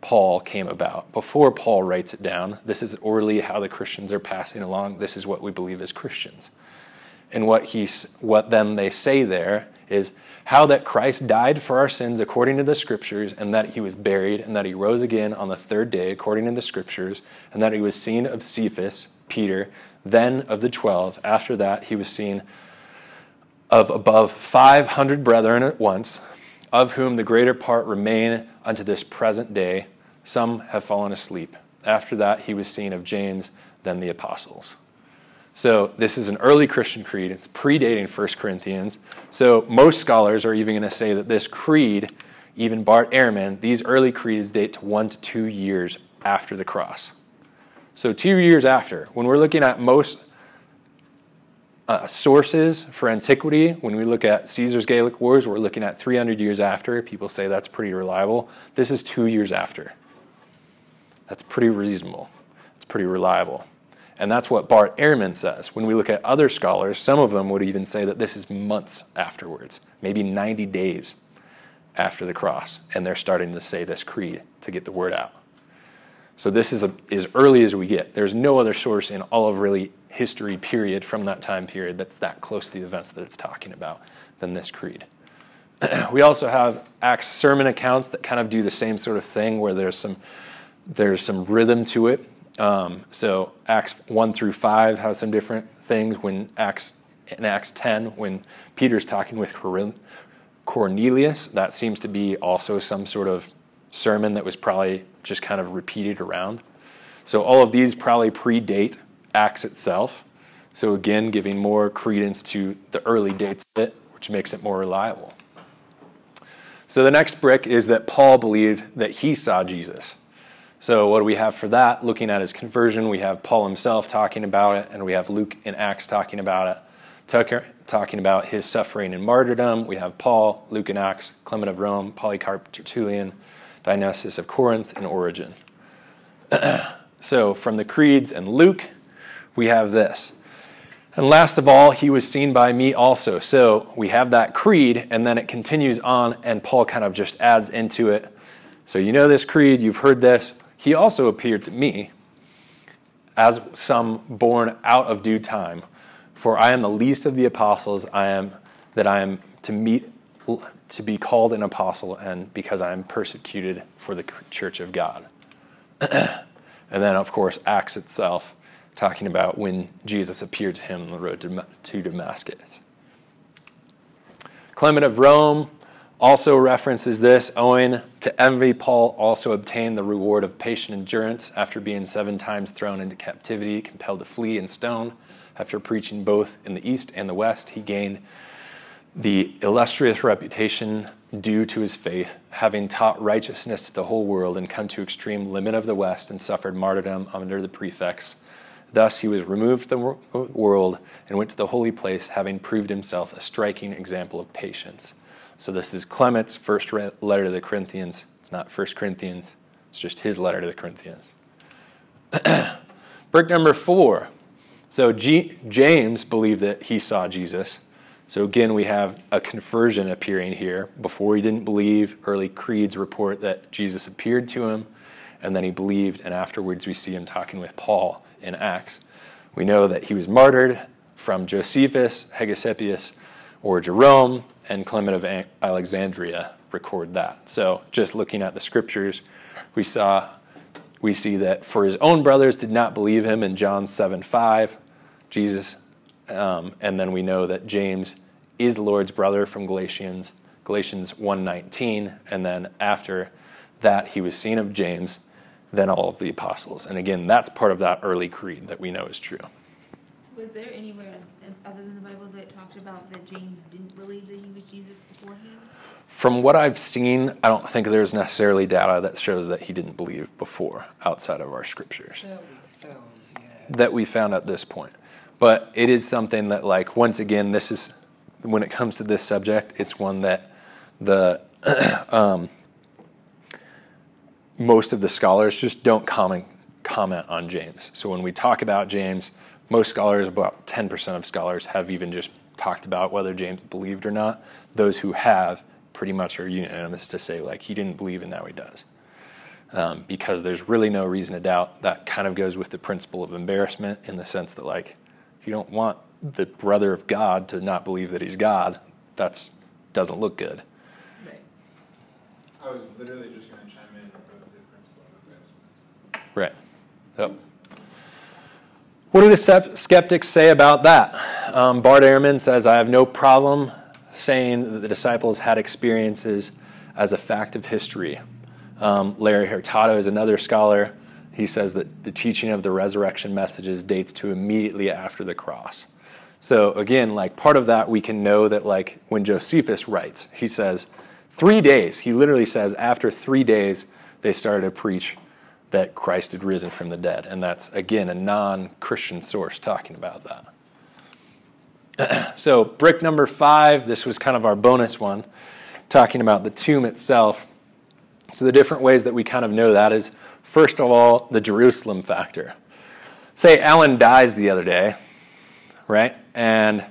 Paul came about. Before Paul writes it down, this is orally how the Christians are passing along. This is what we believe as Christians. And what he's what then they say there is how that Christ died for our sins according to the scriptures, and that he was buried, and that he rose again on the third day according to the scriptures, and that he was seen of Cephas, Peter, then of the twelve. After that, he was seen of above 500 brethren at once, of whom the greater part remain unto this present day, some have fallen asleep. After that, he was seen of James, then the apostles. So, this is an early Christian creed. It's predating 1 Corinthians. So, most scholars are even going to say that this creed, even Bart Ehrman, these early creeds date to one to two years after the cross. So, two years after, when we're looking at most uh, sources for antiquity, when we look at Caesar's Gallic Wars, we're looking at 300 years after. People say that's pretty reliable. This is two years after. That's pretty reasonable. It's pretty reliable. And that's what Bart Ehrman says. When we look at other scholars, some of them would even say that this is months afterwards, maybe 90 days after the cross, and they're starting to say this creed to get the word out. So this is a, as early as we get. There's no other source in all of really history period from that time period that's that close to the events that it's talking about than this creed. we also have Acts sermon accounts that kind of do the same sort of thing where there's some there's some rhythm to it. Um, so Acts one through five has some different things. When Acts in Acts ten, when Peter's talking with Cornelius, that seems to be also some sort of sermon that was probably just kind of repeated around. So all of these probably predate Acts itself. So again, giving more credence to the early dates of it, which makes it more reliable. So the next brick is that Paul believed that he saw Jesus. So what do we have for that? Looking at his conversion, we have Paul himself talking about it, and we have Luke in Acts talking about it. Tucker talking about his suffering and martyrdom. We have Paul, Luke and Acts, Clement of Rome, Polycarp Tertullian, Dionysius of Corinth, and Origen. so from the creeds and Luke, we have this. And last of all, he was seen by me also. So we have that creed, and then it continues on, and Paul kind of just adds into it. So you know this creed, you've heard this. He also appeared to me as some born out of due time. For I am the least of the apostles, I am that I am to meet to be called an apostle and because I am persecuted for the church of God. and then of course Acts itself talking about when Jesus appeared to him on the road to Damascus. Clement of Rome also references this. Owing to envy, Paul also obtained the reward of patient endurance after being seven times thrown into captivity, compelled to flee and stone. After preaching both in the East and the West, he gained the illustrious reputation due to his faith, having taught righteousness to the whole world and come to extreme limit of the West and suffered martyrdom under the prefects. Thus he was removed from the world and went to the holy place, having proved himself a striking example of patience. So this is Clement's first letter to the Corinthians. It's not First Corinthians. It's just his letter to the Corinthians. Brick number four so G- James believed that he saw Jesus. So again, we have a conversion appearing here. Before he didn't believe, early creeds report that Jesus appeared to him, and then he believed, and afterwards we see him talking with Paul in Acts. We know that he was martyred from Josephus, Hegesippus, or Jerome, and Clement of Alexandria record that. So just looking at the scriptures, we saw we see that for his own brothers did not believe him in John 7 5. Jesus, um, and then we know that James is the Lord's brother from Galatians, Galatians 1:19, and then after that he was seen of James, then all of the apostles. And again, that's part of that early creed that we know is true. Was there anywhere other than the Bible that talked about that James didn't believe that he was Jesus beforehand? From what I've seen, I don't think there's necessarily data that shows that he didn't believe before outside of our scriptures. That we found, yeah. That we found at this point. But it is something that, like, once again, this is when it comes to this subject, it's one that the um, most of the scholars just don't comment comment on James. So when we talk about James, most scholars, about 10% of scholars, have even just talked about whether James believed or not. Those who have pretty much are unanimous to say like he didn't believe and now he does. Um, because there's really no reason to doubt. That kind of goes with the principle of embarrassment in the sense that like you don't want the brother of God to not believe that he's God. That doesn't look good. I was literally just going to chime in about the principle of embarrassment. Right. Yep. What do the skeptics say about that? Um, Bart Ehrman says, I have no problem saying that the disciples had experiences as a fact of history. Um, Larry Hurtado is another scholar he says that the teaching of the resurrection messages dates to immediately after the cross. So again, like part of that, we can know that like when Josephus writes, he says three days. He literally says after three days they started to preach that Christ had risen from the dead, and that's again a non-Christian source talking about that. so brick number five. This was kind of our bonus one, talking about the tomb itself. So the different ways that we kind of know that is First of all, the Jerusalem factor. Say Alan dies the other day, right? And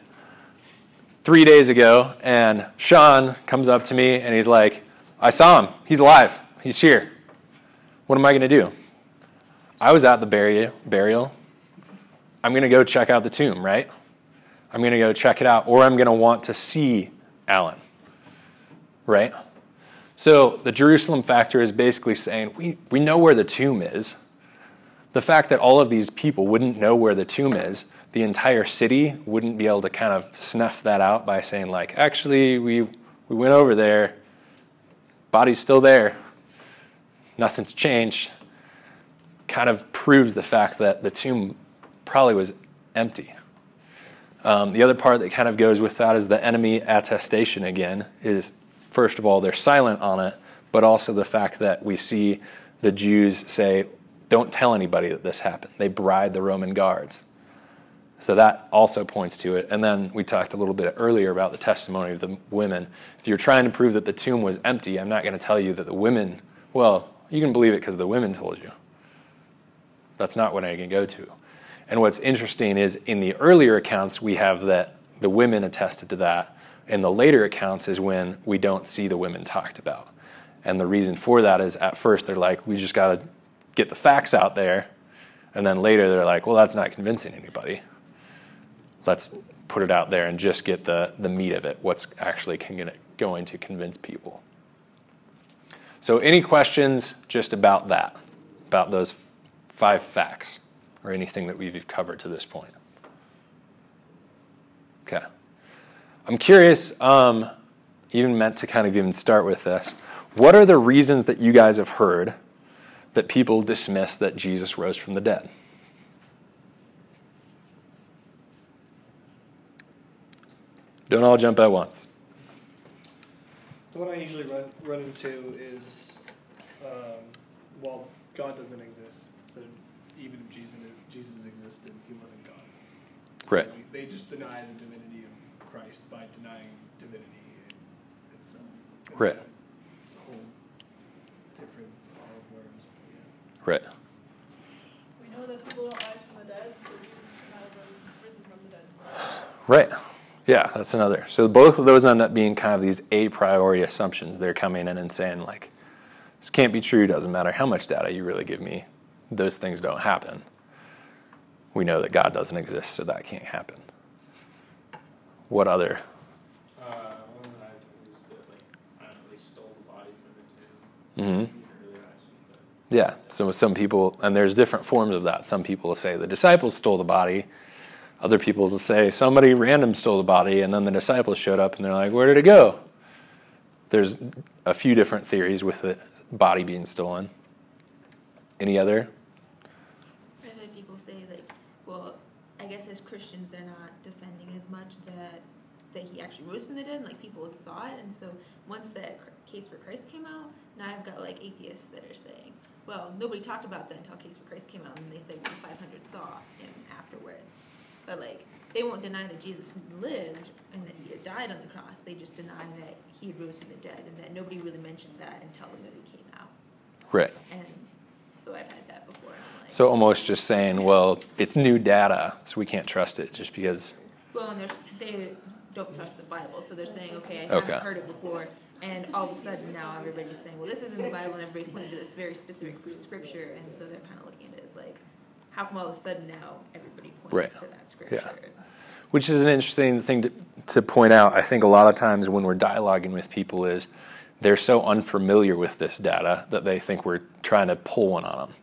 three days ago, and Sean comes up to me and he's like, I saw him. He's alive. He's here. What am I going to do? I was at the burial. I'm going to go check out the tomb, right? I'm going to go check it out, or I'm going to want to see Alan, right? So the Jerusalem factor is basically saying we, we know where the tomb is. The fact that all of these people wouldn't know where the tomb is, the entire city wouldn't be able to kind of snuff that out by saying, like, actually, we, we went over there, body's still there, nothing's changed, kind of proves the fact that the tomb probably was empty. Um, the other part that kind of goes with that is the enemy attestation again, is first of all, they're silent on it, but also the fact that we see the Jews say, don't tell anybody that this happened. They bribed the Roman guards. So that also points to it. And then we talked a little bit earlier about the testimony of the women. If you're trying to prove that the tomb was empty, I'm not going to tell you that the women, well, you can believe it because the women told you. That's not what I can go to. And what's interesting is in the earlier accounts, we have that the women attested to that. In the later accounts is when we don't see the women talked about. And the reason for that is at first they're like, we just got to get the facts out there. And then later they're like, well, that's not convincing anybody. Let's put it out there and just get the, the meat of it, what's actually going to convince people. So, any questions just about that, about those five facts, or anything that we've covered to this point? Okay. I'm curious, um, even meant to kind of even start with this. What are the reasons that you guys have heard that people dismiss that Jesus rose from the dead? Don't all jump at once. The one I usually run, run into is, um, well, God doesn't exist. So even if Jesus, Jesus existed, he wasn't God. So right. They just deny the divinity of Christ by denying divinity itself. And right. It's a whole different ball of worms. Yeah. Right. We know that people don't rise from the dead, so Jesus could not have risen from the dead. Right. Yeah, that's another. So both of those end up being kind of these a priori assumptions. They're coming in and saying, like, this can't be true, doesn't matter how much data you really give me, those things don't happen. We know that God doesn't exist, so that can't happen. What other? Uh, one that I've that, like, I don't know, they stole the body from the tomb. Mm-hmm. Yeah, so some people, and there's different forms of that. Some people will say the disciples stole the body. Other people will say somebody random stole the body, and then the disciples showed up, and they're like, "Where did it go?" There's a few different theories with the body being stolen. Any other? I've had people say like, well, I guess as Christians they're not defending as much that that he actually rose from the dead. Like people saw it, and so once that case for Christ came out, now I've got like atheists that are saying, well, nobody talked about that until Case for Christ came out, and they said well, 500 saw him afterwards. But like, they won't deny that Jesus lived and that he had died on the cross. They just deny that he had rose from the dead, and that nobody really mentioned that until the movie came out. Right. And so I've had that before. Like, So almost just saying, well, it's new data, so we can't trust it just because. well, and there's, they don't trust the Bible, so they're saying, okay, I haven't heard it before. And all of a sudden now everybody's saying, well, this is in the Bible, and everybody's pointing to this very specific scripture, and so they're kind of looking at it as like, how come all of a sudden now everybody points Right. to that scripture? Which is an interesting thing to, to point out. I think a lot of times when we're dialoguing with people is they're so unfamiliar with this data that they think we're trying to pull one on them.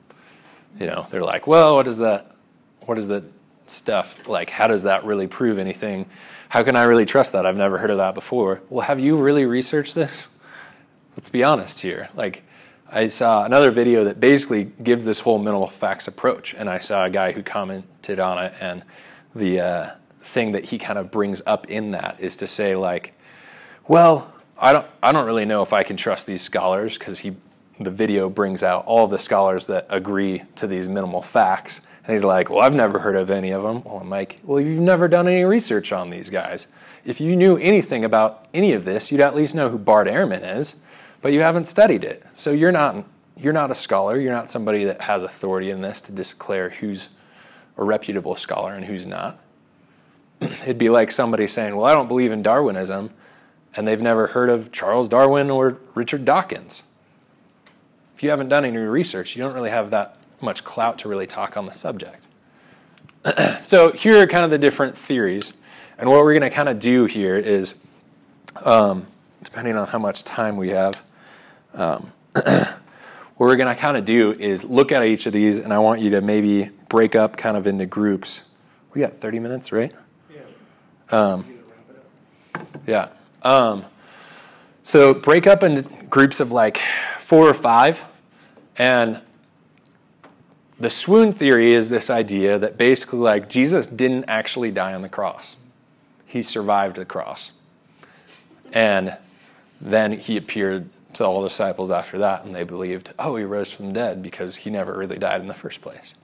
You know, they're like, well, what is that? What is that stuff? Like, how does that really prove anything? How can I really trust that? I've never heard of that before. Well, have you really researched this? Let's be honest here. Like, I saw another video that basically gives this whole minimal facts approach, and I saw a guy who commented on it, and the uh, thing that he kind of brings up in that is to say like, well, I don't, I don't really know if I can trust these scholars because he, the video brings out all the scholars that agree to these minimal facts, and he's like, well, I've never heard of any of them. Well, I'm like, well, you've never done any research on these guys. If you knew anything about any of this, you'd at least know who Bart Ehrman is but you haven't studied it. So you're not you're not a scholar. You're not somebody that has authority in this to declare who's a reputable scholar and who's not. It'd be like somebody saying, "Well, I don't believe in Darwinism," and they've never heard of Charles Darwin or Richard Dawkins. If you haven't done any research, you don't really have that much clout to really talk on the subject. so here are kind of the different theories. And what we're going to kind of do here is, um, depending on how much time we have, um, what we're going to kind of do is look at each of these, and I want you to maybe break up kind of into groups. We got 30 minutes, right? Yeah. Um, yeah. Um, so break up into groups of like four or five, and the swoon theory is this idea that basically like Jesus didn't actually die on the cross. He survived the cross. And then he appeared to all the disciples after that and they believed, "Oh, he rose from the dead because he never really died in the first place."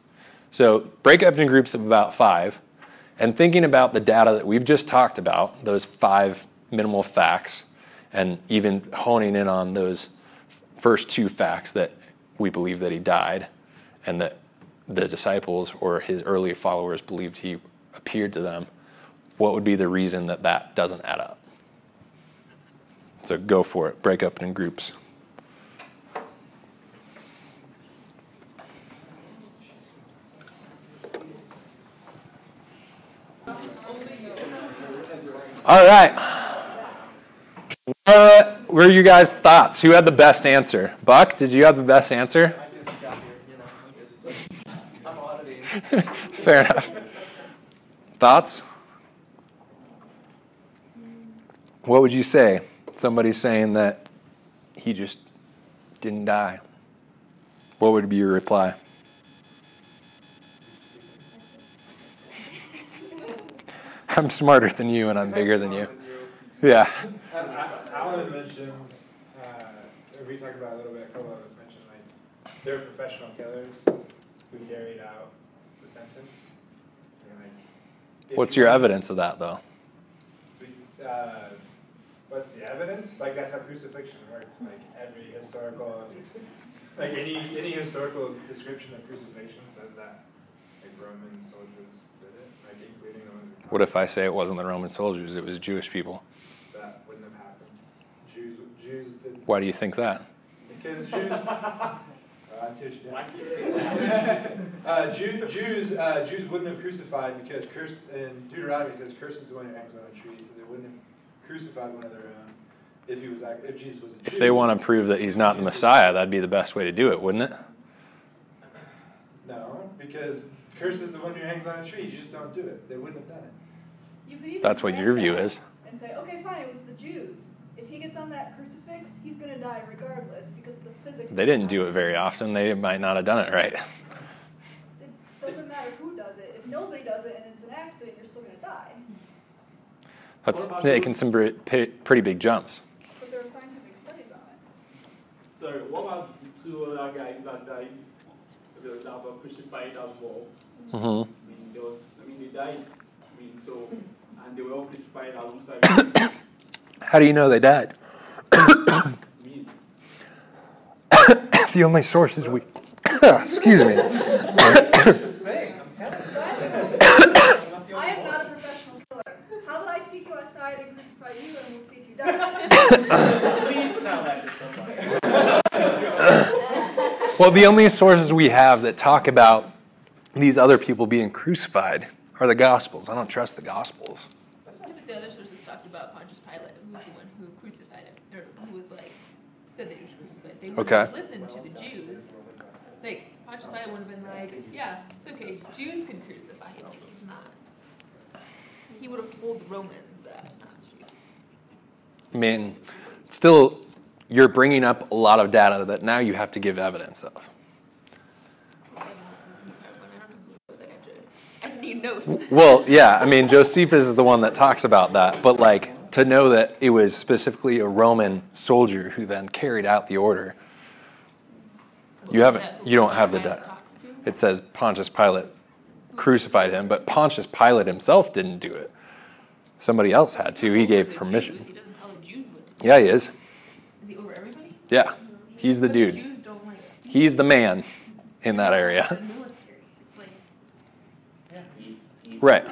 So, break up into groups of about 5 and thinking about the data that we've just talked about, those five minimal facts and even honing in on those first two facts that we believe that he died and that the disciples or his early followers believed he appeared to them, what would be the reason that that doesn't add up? So go for it. Break up in groups. All right. What were you guys' thoughts? Who had the best answer? Buck, did you have the best answer? Fair enough. Thoughts? What would you say? Somebody saying that he just didn't die. What would be your reply? I'm smarter than you and I'm bigger than you. Yeah. Alan mentioned, uh, we talked about a little bit, a couple of us mentioned, like, they're professional killers who carried out the sentence. Like, What's you- your evidence of that, though? Uh, what's the evidence? Like, that's how crucifixion worked. Like, every historical, like, any, any historical description of crucifixion says that, like, Roman soldiers did it, like, including the ones What if I say it wasn't the Roman soldiers, it was Jewish people? that wouldn't have happened. Jews, Jews did. Why do you think that? Because Jews. uh, I see what you did. uh, Jew, Jews, uh, Jews wouldn't have crucified because cursed in Deuteronomy it says, "Cursed is the one who hangs on a tree," so they wouldn't have crucified one of their own if he was act- if Jesus was a Jew. If they want to prove that he's not the Messiah, that'd be the best way to do it, wouldn't it? No, because cursed is the one who hangs on a tree. You just don't do it. They wouldn't have done it. You could even That's what your view is. And say, okay, fine, it was the Jews. If he gets on that crucifix, he's going to die regardless because the physics. They didn't do it very often. They might not have done it right. It doesn't matter who does it. If nobody does it and it's an accident, you're still going to die. That's making some pretty big jumps. But there are scientific studies on it. Sorry, what about the two other guys that died? They were that were crucified as well. Mhm. I mean, there was, I mean, they died. I mean, so, and they were all crucified alongside. How do you know they died? the only sources we. Excuse me. I am not a professional killer. How about I take you outside and crucify you and we'll see if you die? Please tell that to somebody. Well, the only sources we have that talk about these other people being crucified are the Gospels. I don't trust the Gospels. Yeah, but the other sources talked about Pontius Pilate, who was the one who crucified him, or who was like said that he was crucified. They Okay. listen to the Jews. Like Pontius Pilate would have been like, "Yeah, it's okay. Jews can crucify him, but he's not." He would have told the Romans that, not the Jews. I mean, still, you're bringing up a lot of data that now you have to give evidence of. Notes. Well, yeah, I mean, Josephus is the one that talks about that, but like to know that it was specifically a Roman soldier who then carried out the order, you haven't, you don't have the data. It says Pontius Pilate crucified him, but Pontius Pilate himself didn't do it. Somebody else had to. He gave permission. Yeah, he is. Is he over everybody? Yeah, he's the dude. Jews don't like He's the man in that the area. military. It's like Right.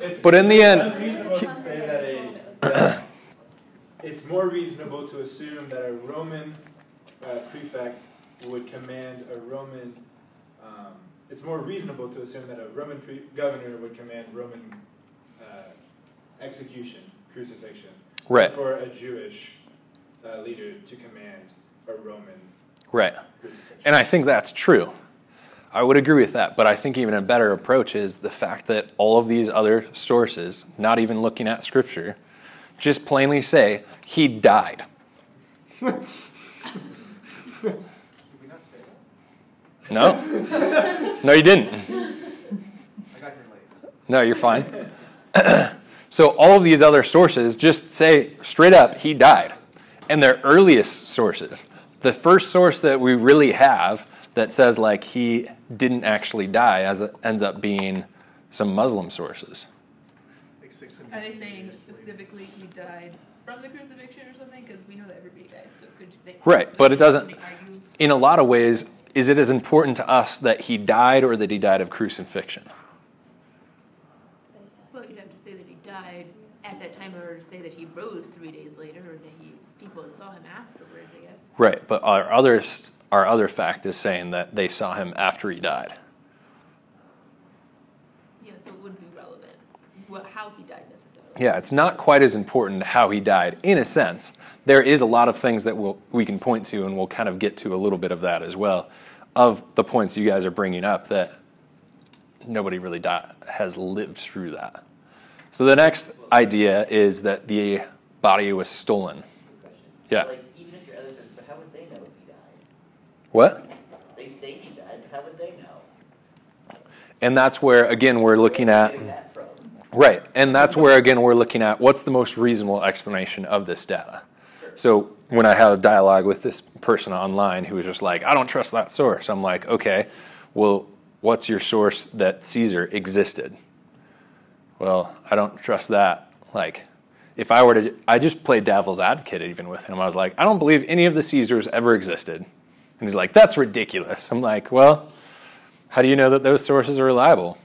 It's But in the end, unreasonable to say that a that it's more reasonable to assume that a Roman uh, prefect would command a Roman um, it's more reasonable to assume that a Roman pre- governor would command Roman uh, execution, crucifixion, Right. for a Jewish uh, leader to command a Roman Right. crucifixion. And I think that's true. I would agree with that, but I think even a better approach is the fact that all of these other sources, not even looking at scripture, just plainly say he died. No? No, you didn't. I got your legs. No, you're fine. so all of these other sources just say straight up he died. And their earliest sources, the first source that we really have that says like he didn't actually die as it ends up being some Muslim sources. Are they saying specifically he died from the crucifixion or something? Because we know that everybody dies. So could they? Right, but it doesn't in a lot of ways is it as important to us that he died or that he died of crucifixion? Well, you'd have to say that he died at that time in order to say that he rose three days later, or that he people saw him afterwards. I guess. Right, but our other our other fact is saying that they saw him after he died. Yeah, so it wouldn't be relevant what, how he died necessarily. Yeah, it's not quite as important how he died in a sense. There is a lot of things that we'll, we can point to, and we'll kind of get to a little bit of that as well, of the points you guys are bringing up that nobody really di- has lived through that. So the next idea is that the body was stolen. Yeah. Like, even if your other but how would they know if he died? What? They say he died, how would they know? And that's where, again, we're looking at. Where are they getting that from? Right. And that's where, again, we're looking at what's the most reasonable explanation of this data. So when I had a dialogue with this person online who was just like, I don't trust that source, I'm like, okay, well, what's your source that Caesar existed? Well, I don't trust that. Like, if I were to, I just played devil's advocate even with him. I was like, I don't believe any of the Caesars ever existed. And he's like, that's ridiculous. I'm like, well, how do you know that those sources are reliable?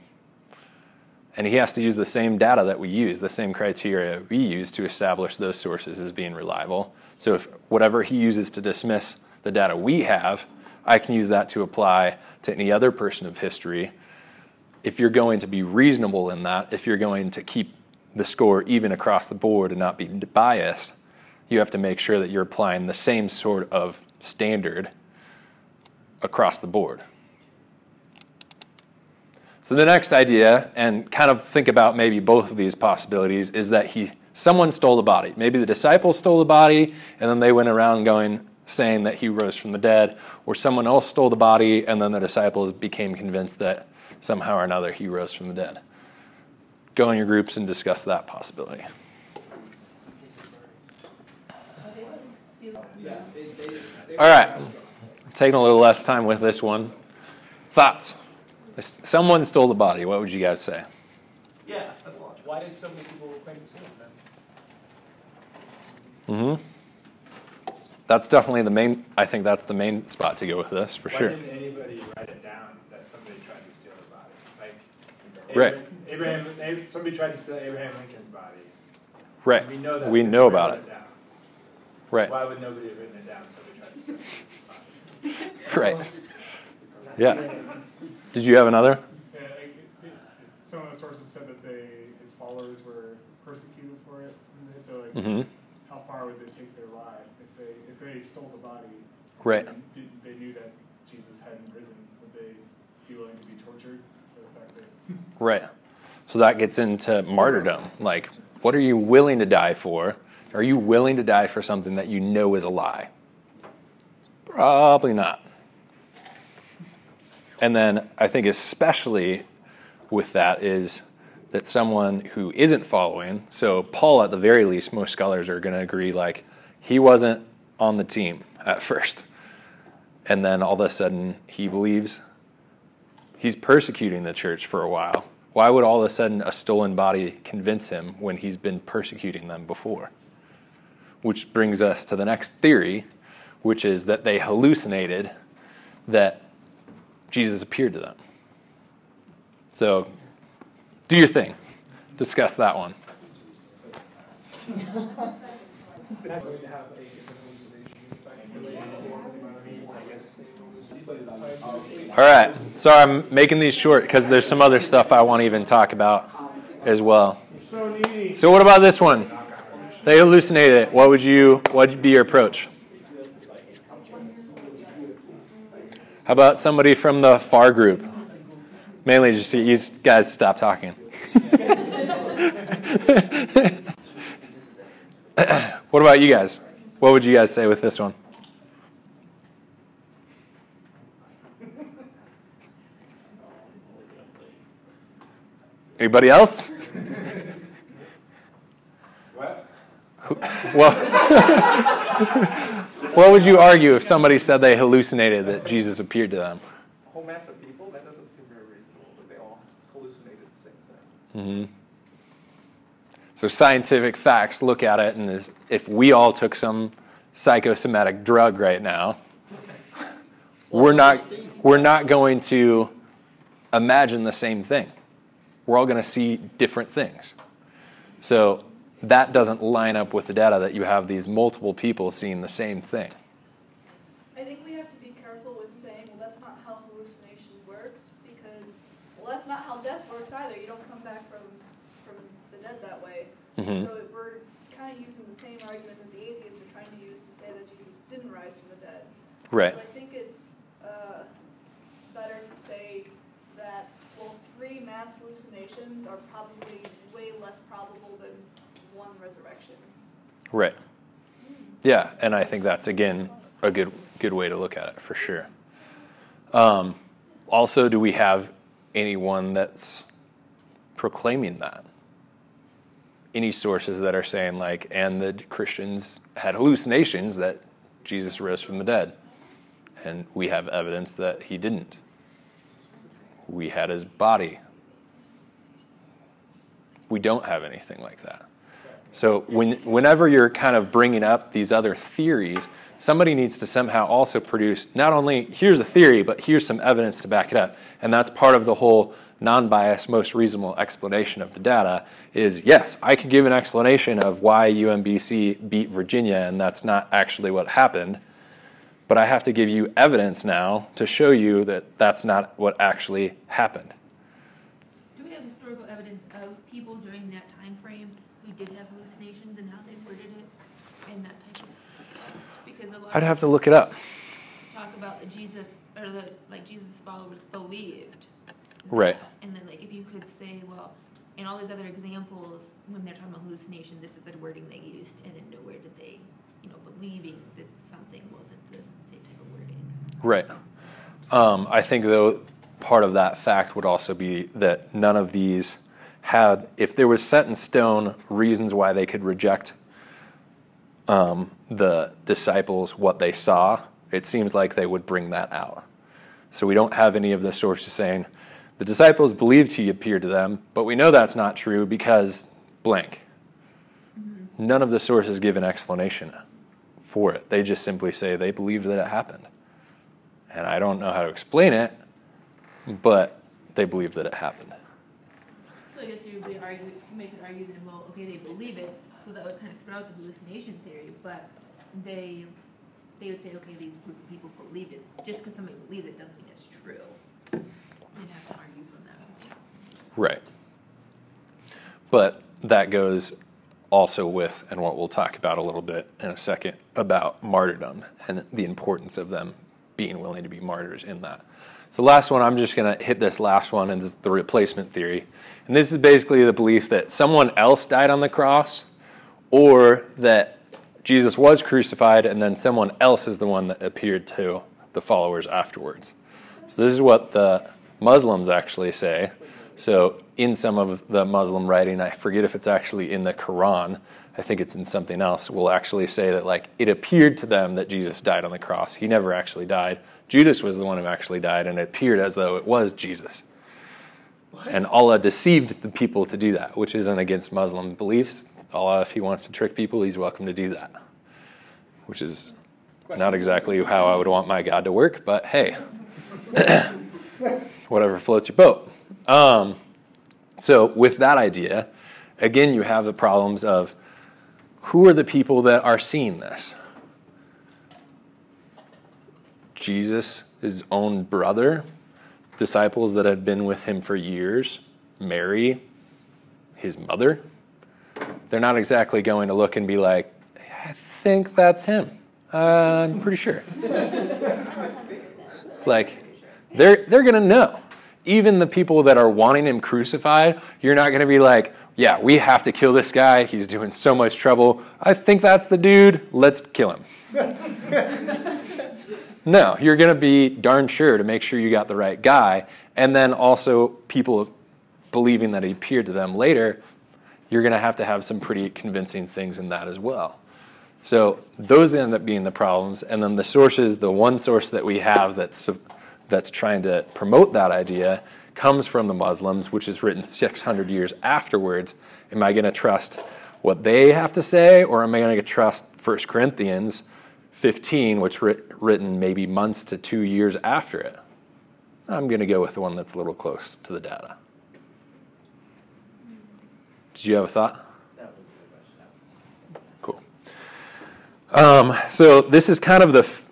And he has to use the same data that we use, the same criteria we use to establish those sources as being reliable. So if whatever he uses to dismiss the data we have, I can use that to apply to any other person of history. If you're going to be reasonable in that, if you're going to keep the score even across the board and not be biased, you have to make sure that you're applying the same sort of standard across the board. So the next idea, and kind of think about maybe both of these possibilities, is that he someone stole the body. Maybe the disciples stole the body, and then they went around going saying that he rose from the dead, or someone else stole the body, and then the disciples became convinced that somehow or another he rose from the dead. Go in your groups and discuss that possibility. All right, taking a little less time with this one. Thoughts? Someone stole the body. What would you guys say? Yeah, that's logical. Why did so many people claim to see him then? hmm That's definitely the main. I think that's the main spot to go with this for Why sure. didn't anybody write it down that somebody tried to steal the body? Like, Right. Abraham, Abraham, somebody tried to steal Abraham Lincoln's body. Right. We know that. We know about it. down. Right. Why would nobody have written it down? Somebody tried to steal it. Right. Yeah. Did you have another? Yeah, I- it- some of the sources said that they, his followers were persecuted for it. And they- So like, Mhm. how far would they take their lie if they if they stole the body? Right. And did, they knew that Jesus hadn't risen. Would they be willing to be tortured Right. So that gets into martyrdom. Like, what are you willing to die for? Are you willing to die for something that you know is a lie? Probably not. And then I think, especially with that, is that someone who isn't following, so Paul, at the very least, most scholars are going to agree, like, he wasn't on the team at first. And then all of a sudden, he believes he's persecuting the church for a while. Why would all of a sudden a stolen body convince him when he's been persecuting them before? Which brings us to the next theory, which is that they hallucinated that Jesus appeared to them. So, do your thing. Discuss that one. All right. Sorry, I'm making these short because there's some other stuff I want to even talk about as well. So, what about this one? They hallucinated it. What would you? What would be your approach? How about somebody from the FAR group? Mainly just you guys stop talking. what about you guys? What would you guys say with this one? Anybody else? What? Well, what would you argue if somebody said they hallucinated that Jesus appeared to them? A whole mass of people? That doesn't seem very reasonable that they all hallucinated the same thing. Mm-hmm. So scientific facts look at it, and if we all took some psychosomatic drug right now, we're not we're not going to imagine the same thing. We're all going to see different things. So that doesn't line up with the data that you have these multiple people seeing the same thing. I think we have to be careful with saying, well, that's not how hallucination works, because, well, that's not how death works either. You don't come back from, from the dead that way. Mhm. So we're kind of using the same argument that the atheists are trying to use to say that Jesus didn't rise from the dead. Right. So I think it's uh, better to say that, well, three mass hallucinations are probably way less probable than one resurrection. Right. Yeah, and I think that's again a good good way to look at it for sure. Um, also, do we have anyone that's proclaiming that? Any sources that are saying like, and the Christians had hallucinations that Jesus rose from the dead, and we have evidence that he didn't. We had his body. We don't have anything like that. So when, whenever you're kind of bringing up these other theories, somebody needs to somehow also produce not only here's a theory, but here's some evidence to back it up. And that's part of the whole non-biased, most reasonable explanation of the data is yes, I could give an explanation of why UMBC beat Virginia, and that's not actually what happened. But I have to give you evidence now to show you that that's not what actually happened. Do we have historical evidence of people during that time frame who did have hallucinations and how they worded it in that type of? Because a lot I'd have to look it up. talk about that Jesus or the like Jesus' followers believed. Right. And then like if you could say, well, in all these other examples, when they're talking about hallucination, this is the wording they used, and then nowhere did they, you know, believing that something wasn't this same type of wording. Right. Um, I think, though, part of that fact would also be that none of these had, if there was set in stone reasons why they could reject um, the disciples what they saw, it seems like they would bring that out. So we don't have any of the sources saying the disciples believed he appeared to them, but we know that's not true because blank. None of the sources give an explanation for it. They just simply say they believed that it happened. And I don't know how to explain it, but they believe that it happened. So I guess you would argue, somebody could argue then, well, okay, they believe it, so that would kind of throw out the hallucination theory, but they, they would say, okay, these group of people believed it. Just because somebody believed it doesn't mean it's true. You'd have to argue from that. point. Right. But that goes also with, and what we'll talk about a little bit in a second, about martyrdom and the importance of them being willing to be martyrs in that. So, last one, I'm just going to hit this last one, and this is the replacement theory. And this is basically the belief that someone else died on the cross, or that Jesus was crucified, and then someone else is the one that appeared to the followers afterwards. So, this is what the Muslims actually say. So, in some of the Muslim writing, I forget if it's actually in the Quran, I think it's in something else, will actually say that, like, it appeared to them that Jesus died on the cross. He never actually died. Judas was the one who actually died, and it appeared as though it was Jesus. And Allah deceived the people to do that, which isn't against Muslim beliefs. Allah, if He wants to trick people, He's welcome to do that, which is not exactly how I would want my God to work, but hey, whatever floats your boat. Um, so, with that idea, again, you have the problems of who are the people that are seeing this? Jesus his own brother, disciples that had been with him for years, Mary, his mother, they're not exactly going to look and be like, I think that's him. Uh, I'm pretty sure. like, they're, they're going to know. Even the people that are wanting him crucified, you're not going to be like, yeah, we have to kill this guy. He's doing so much trouble. I think that's the dude. Let's kill him. no, you're going to be darn sure to make sure you got the right guy. And then also, people believing that he appeared to them later, you're going to have to have some pretty convincing things in that as well. So those end up being the problems. And then the sources, the one source that we have that's, that's trying to promote that idea comes from the Muslims, which is written 600 years afterwards. Am I going to trust what they have to say, or am I going to trust 1 Corinthians 15, which writ- written maybe months to two years after it? I'm going to go with the one that's a little close to the data. Did you have a thought? Cool. Um, so this is kind of the f-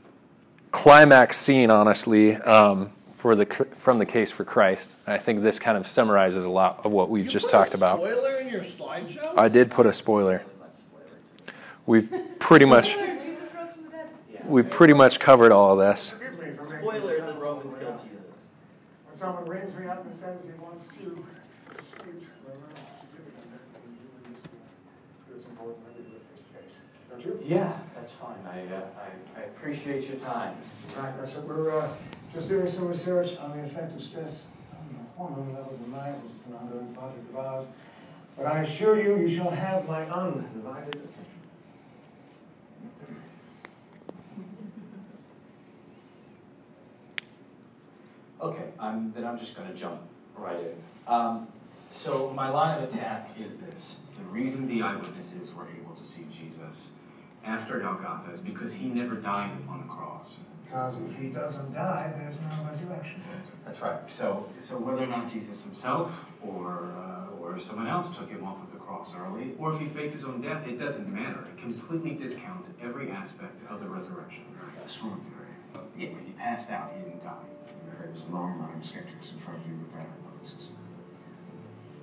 climax scene, honestly. Um, for the from the case for Christ. I think this kind of summarizes a lot of what we've You just put talked a about. Spoiler in your slideshow. I did put a spoiler. We've pretty much Jesus rose from the dead. we've pretty much covered all of this. Spoiler: the Romans killed Jesus. When someone rings me up and says he wants to dispute whether it's significant, then you release me. It's important that we do it face to face. Don't you? Yeah, that's fine. I, uh, I, I appreciate your time. Right, that's what we're uh, just doing some research on the effect of stress on the hormone levels in mice, which is an ongoing project of ours. But I assure you, you shall have my undivided attention. Okay, I'm, then I'm just going to jump right in. Um, so my line of attack is this: the reason the eyewitnesses were able to see Jesus after Golgotha is because he never died upon the cross. Because if he doesn't die, there's no resurrection. That's right. So, so whether or not Jesus himself or uh, or someone else took him off of the cross early, or if he faked his own death, it doesn't matter. It completely discounts every aspect of the resurrection. That's one theory. Yeah, but he passed out. He didn't die. There's a long line of skeptics in front of you with that hypothesis.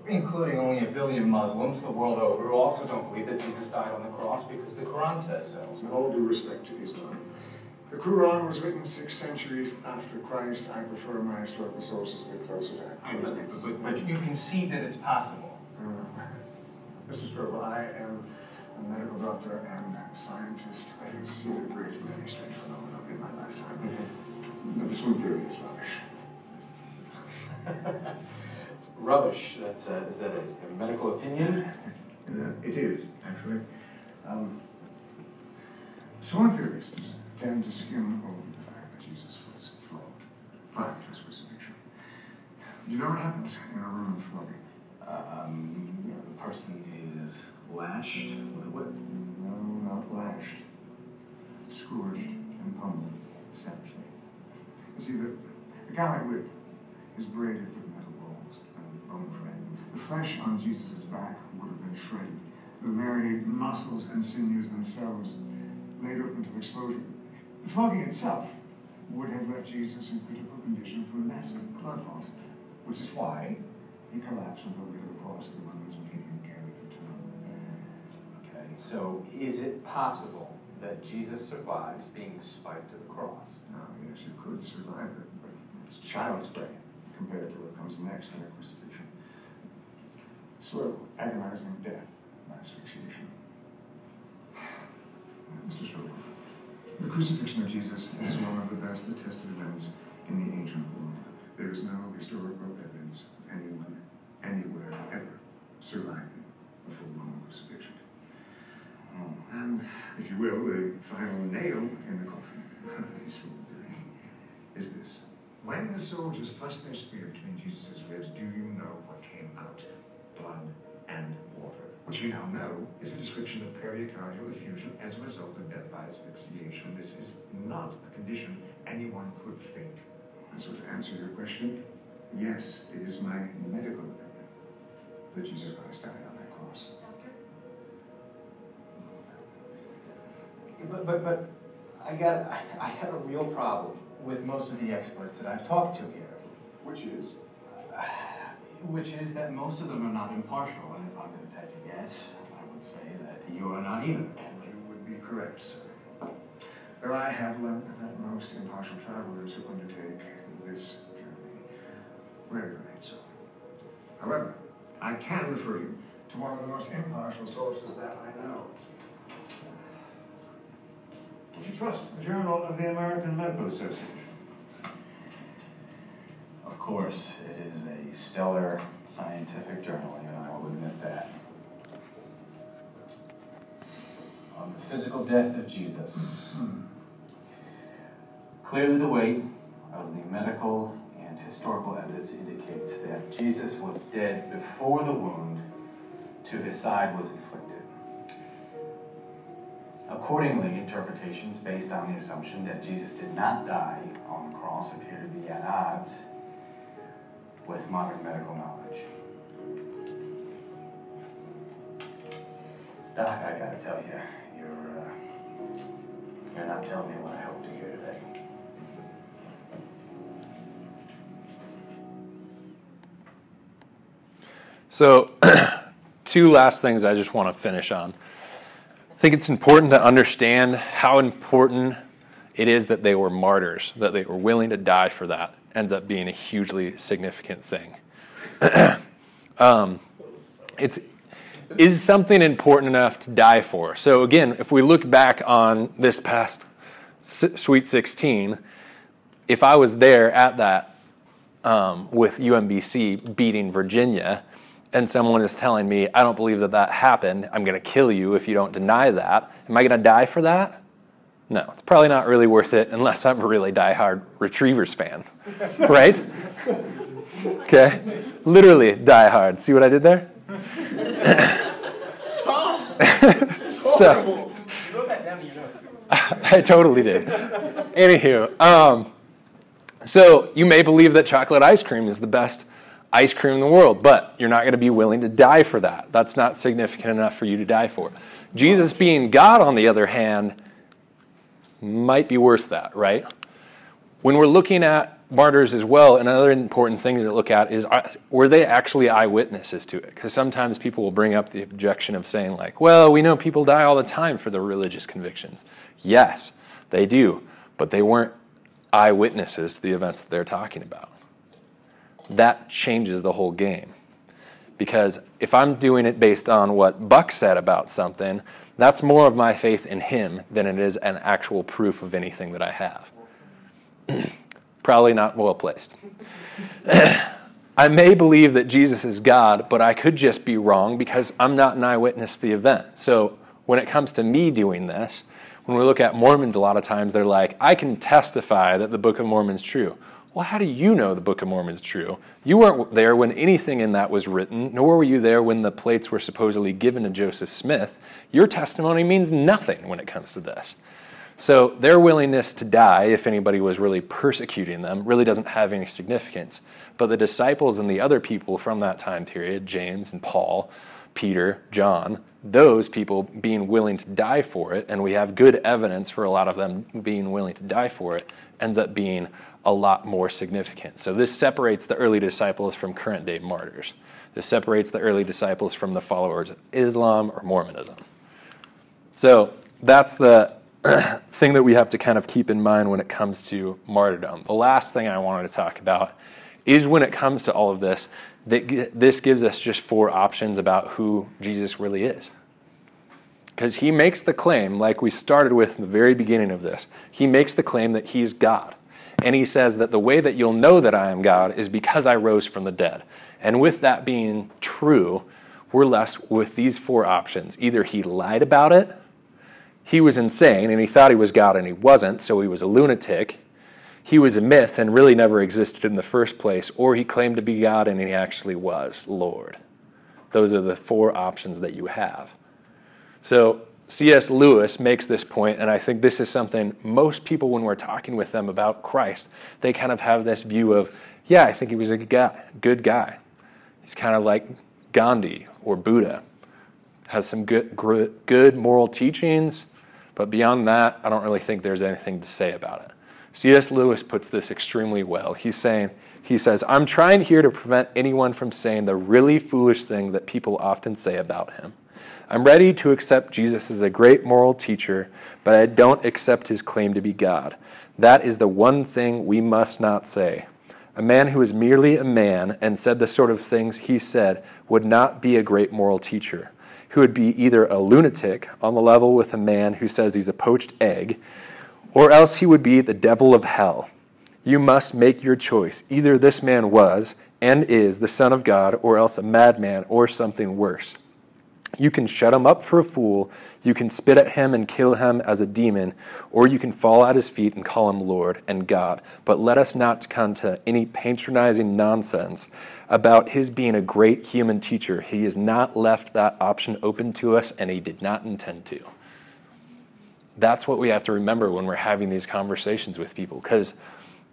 Including only a billion Muslims the world over who also don't believe that Jesus died on the cross because the Quran says so. With all due respect to Islam, the Quran was written six centuries after Christ. I prefer my historical sources a bit closer to that. I understand, but, but, but you can see that it's possible. Uh, Mr. Strobel, I am a medical doctor and a scientist. I have seen a great many strange phenomena in my lifetime. But the swoon theory is rubbish. Rubbish. That's a, is that a, a medical opinion? Uh, it is, actually. Um, swoon theorists tend to skim over the fact that Jesus was flogged prior to his crucifixion. Do you know what happens in a Roman flogging? Um, you know, the person is lashed with a whip. No, not lashed. Scourged and pummeled savagely. You see, the, the Gallic whip is braided with metal balls and bone frames. The flesh on Jesus' back would have been shredded. The very muscles and sinews themselves laid open to exposure. The flogging itself would have left Jesus in critical condition for massive blood loss, which is why he collapsed on the way to the cross the Romans made him carry through town. Okay, so is it possible that Jesus survives being spiked to the cross? Yes, you could survive it, but it's child's play compared to what comes next in a crucifixion. Slow, agonizing death by asphyxiation. Mr. Strobel, the crucifixion of Jesus is one of the best attested events in the ancient world. There is no historical evidence of anyone, anywhere, ever surviving a full Roman crucifixion. Oh, and, if you will, the final nail in the coffin is this. When the soldiers thrust their spear between Jesus' ribs, do you know what came out? Blood and water. Which you now know is a description of pericardial effusion as a result of death by asphyxiation. This is not a condition anyone could fake. And so to answer your question, yes, it is my medical opinion that Jesus Christ died on that cross. But, but, but I got, I, I have a real problem with most of the experts that I've talked to here. Which is? Which is that most of them are not impartial, and if I'm going to take a guess, I would say that you are not either. You would be correct, sir. But I have learned that most impartial travelers who undertake this journey rarely remain so. However, I can refer you to one of the most impartial sources that I know. Would you trust the Journal of the American Medical Association? Of course, it is a stellar scientific journal, and I will admit that. On the physical death of Jesus. Clearly, the weight of the medical and historical evidence indicates that Jesus was dead before the wound to his side was inflicted. Accordingly, interpretations based on the assumption that Jesus did not die on the cross appear to be at odds with modern medical knowledge. Doc, I gotta tell you, you're uh, you're not telling me what I hope to hear today. So, two last things I just want to finish on. I think it's important to understand how important it is that they were martyrs, that they were willing to die for that, ends up being a hugely significant thing. um, it's is something important enough to die for. So again, if we look back on this past Sweet 16, if I was there at that um, with UMBC beating Virginia, and someone is telling me, I don't believe that that happened, I'm going to kill you if you don't deny that, am I going to die for that? No, it's probably not really worth it unless I'm a really diehard Retrievers fan, right? okay, literally diehard. See what I did there? so, I totally did. Anywho, um, so you may believe that chocolate ice cream is the best ice cream in the world, but you're not going to be willing to die for that. That's not significant enough for you to die for. Jesus being God, on the other hand, might be worth that, right? When we're looking at martyrs as well, another important thing to look at is uh, were they actually eyewitnesses to it? Because sometimes people will bring up the objection of saying, like, well, we know people die all the time for their religious convictions. Yes, they do, but they weren't eyewitnesses to the events that they're talking about. That changes the whole game. Because if I'm doing it based on what Buck said about something, that's more of my faith in him than it is an actual proof of anything that I have. Probably not well placed. I may believe that Jesus is God, but I could just be wrong because I'm not an eyewitness to the event. So when it comes to me doing this, when we look at Mormons, a lot of times they're like, I can testify that the Book of Mormon is true. Well, how do you know the Book of Mormon is true? You weren't there when anything in that was written, nor were you there when the plates were supposedly given to Joseph Smith. Your testimony means nothing when it comes to this. So their willingness to die, if anybody was really persecuting them, really doesn't have any significance. But the disciples and the other people from that time period, James and Paul, Peter, John, those people being willing to die for it, and we have good evidence for a lot of them being willing to die for it, ends up being a lot more significant. So this separates the early disciples from current day martyrs. This separates the early disciples from the followers of Islam or Mormonism. So that's the thing that we have to kind of keep in mind when it comes to martyrdom. The last thing I wanted to talk about is when it comes to all of this, that this gives us just four options about who Jesus really is. Because he makes the claim, like we started with in the very beginning of this, he makes the claim that he's God. And he says that the way that you'll know that I am God is because I rose from the dead. And with that being true, we're left with these four options. Either he lied about it, he was insane and he thought he was God and he wasn't, so he was a lunatic. He was a myth and really never existed in the first place, or he claimed to be God and he actually was Lord. Those are the four options that you have. So C.S. Lewis makes this point, and I think this is something most people, when we're talking with them about Christ, they kind of have this view of, yeah, I think he was a good guy. Good guy. He's kind of like Gandhi or Buddha, has some good, good moral teachings, but beyond that, I don't really think there's anything to say about it. C.S. Lewis puts this extremely well. He's saying, he says, I'm trying here to prevent anyone from saying the really foolish thing that people often say about him. I'm ready to accept Jesus as a great moral teacher, but I don't accept his claim to be God. That is the one thing we must not say. A man who is merely a man and said the sort of things he said would not be a great moral teacher, who would be either a lunatic on the level with a man who says he's a poached egg, or else he would be the devil of hell. You must make your choice. Either this man was and is the Son of God, or else a madman or something worse. You can shut him up for a fool, you can spit at him and kill him as a demon, or you can fall at his feet and call him Lord and God. But let us not come to any patronizing nonsense about his being a great human teacher. He has not left that option open to us, and he did not intend to. That's what we have to remember when we're having these conversations with people, because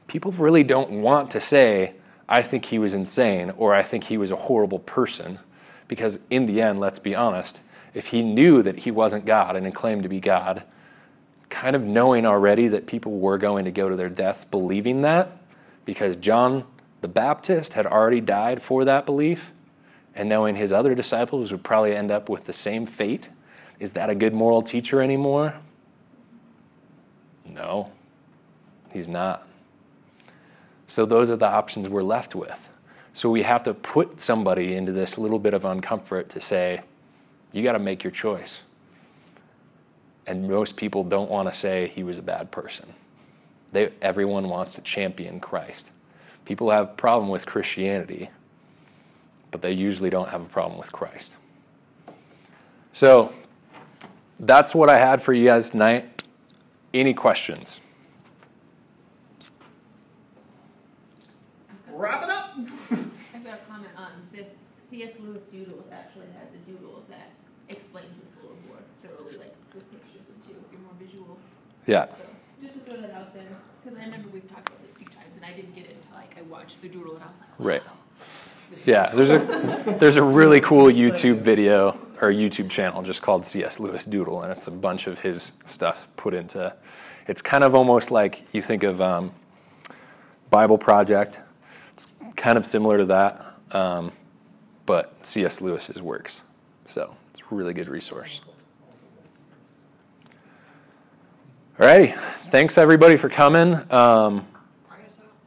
people really don't want to say, I think he was insane, or I think he was a horrible person because, in the end, let's be honest, if he knew that he wasn't God and claimed to be God, kind of knowing already that people were going to go to their deaths believing that, because John the Baptist had already died for that belief, and knowing his other disciples would probably end up with the same fate, is that a good moral teacher anymore? No, he's not. So, those are the options we're left with. So we have to put somebody into this little bit of uncomfort to say, you got to make your choice. And most people don't want to say he was a bad person. They, everyone wants to champion Christ. People have a problem with Christianity, but they usually don't have a problem with Christ. So that's what I had for you guys tonight. Any questions? Wrap it up. I've got a comment on this. C.S. Lewis Doodles actually has a doodle that explains this a little more thoroughly, like with pictures and too, if you're more visual. Yeah. Just to throw that out there, because I remember we've talked about this a few times, and I didn't get it until like I watched the doodle, and I was like, Right. Yeah, there's a there's a really cool YouTube video or YouTube channel just called C.S. Lewis Doodle, and it's a bunch of his stuff put into. It's kind of almost like you think of um, Bible Project. It's kind of similar to that, um, but C.S. Lewis's works. So it's a really good resource. Alrighty, thanks everybody for coming. Um,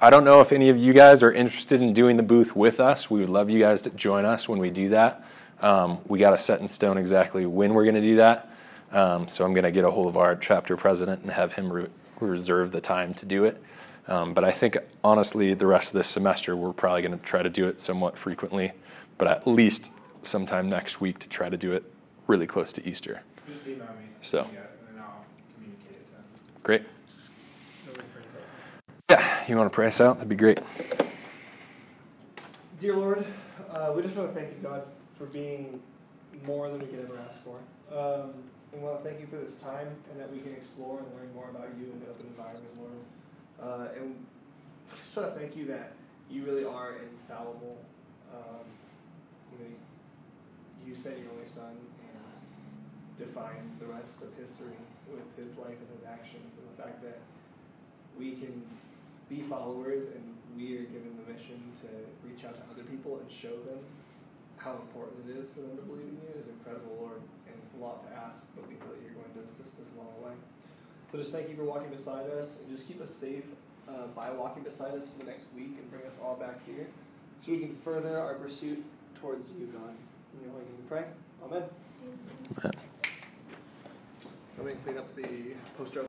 I don't know if any of you guys are interested in doing the booth with us. We would love you guys to join us when we do that. Um, we got to set in stone exactly when we're going to do that. Um, so I'm going to get a hold of our chapter president and have him re- reserve the time to do it. Um, but I think honestly, the rest of this semester, we're probably going to try to do it somewhat frequently, but at least sometime next week to try to do it really close to Easter. Just email me. So. Yeah, and then I'll communicate it to them. Great. Yeah, you want to pray us out? That'd be great. Dear Lord, uh, we just want to thank you, God, for being more than we could ever ask for. Um, we want to thank you for this time and that we can explore and learn more about you in an open environment, Lord. Uh, and I just want to thank you that you really are infallible. Um, you, you sent your only son and defined the rest of history with his life and his actions, and the fact that we can be followers and we are given the mission to reach out to other people and show them how important it is for them to believe in you is incredible, Lord. And it's a lot to ask, but we know that you're going to assist us along the way. So just thank you for walking beside us and just keep us safe uh, by walking beside us for the next week and bring us all back here so we can further our pursuit towards you, God. In your holy name we pray. Amen. Amen. Let me clean up the poster.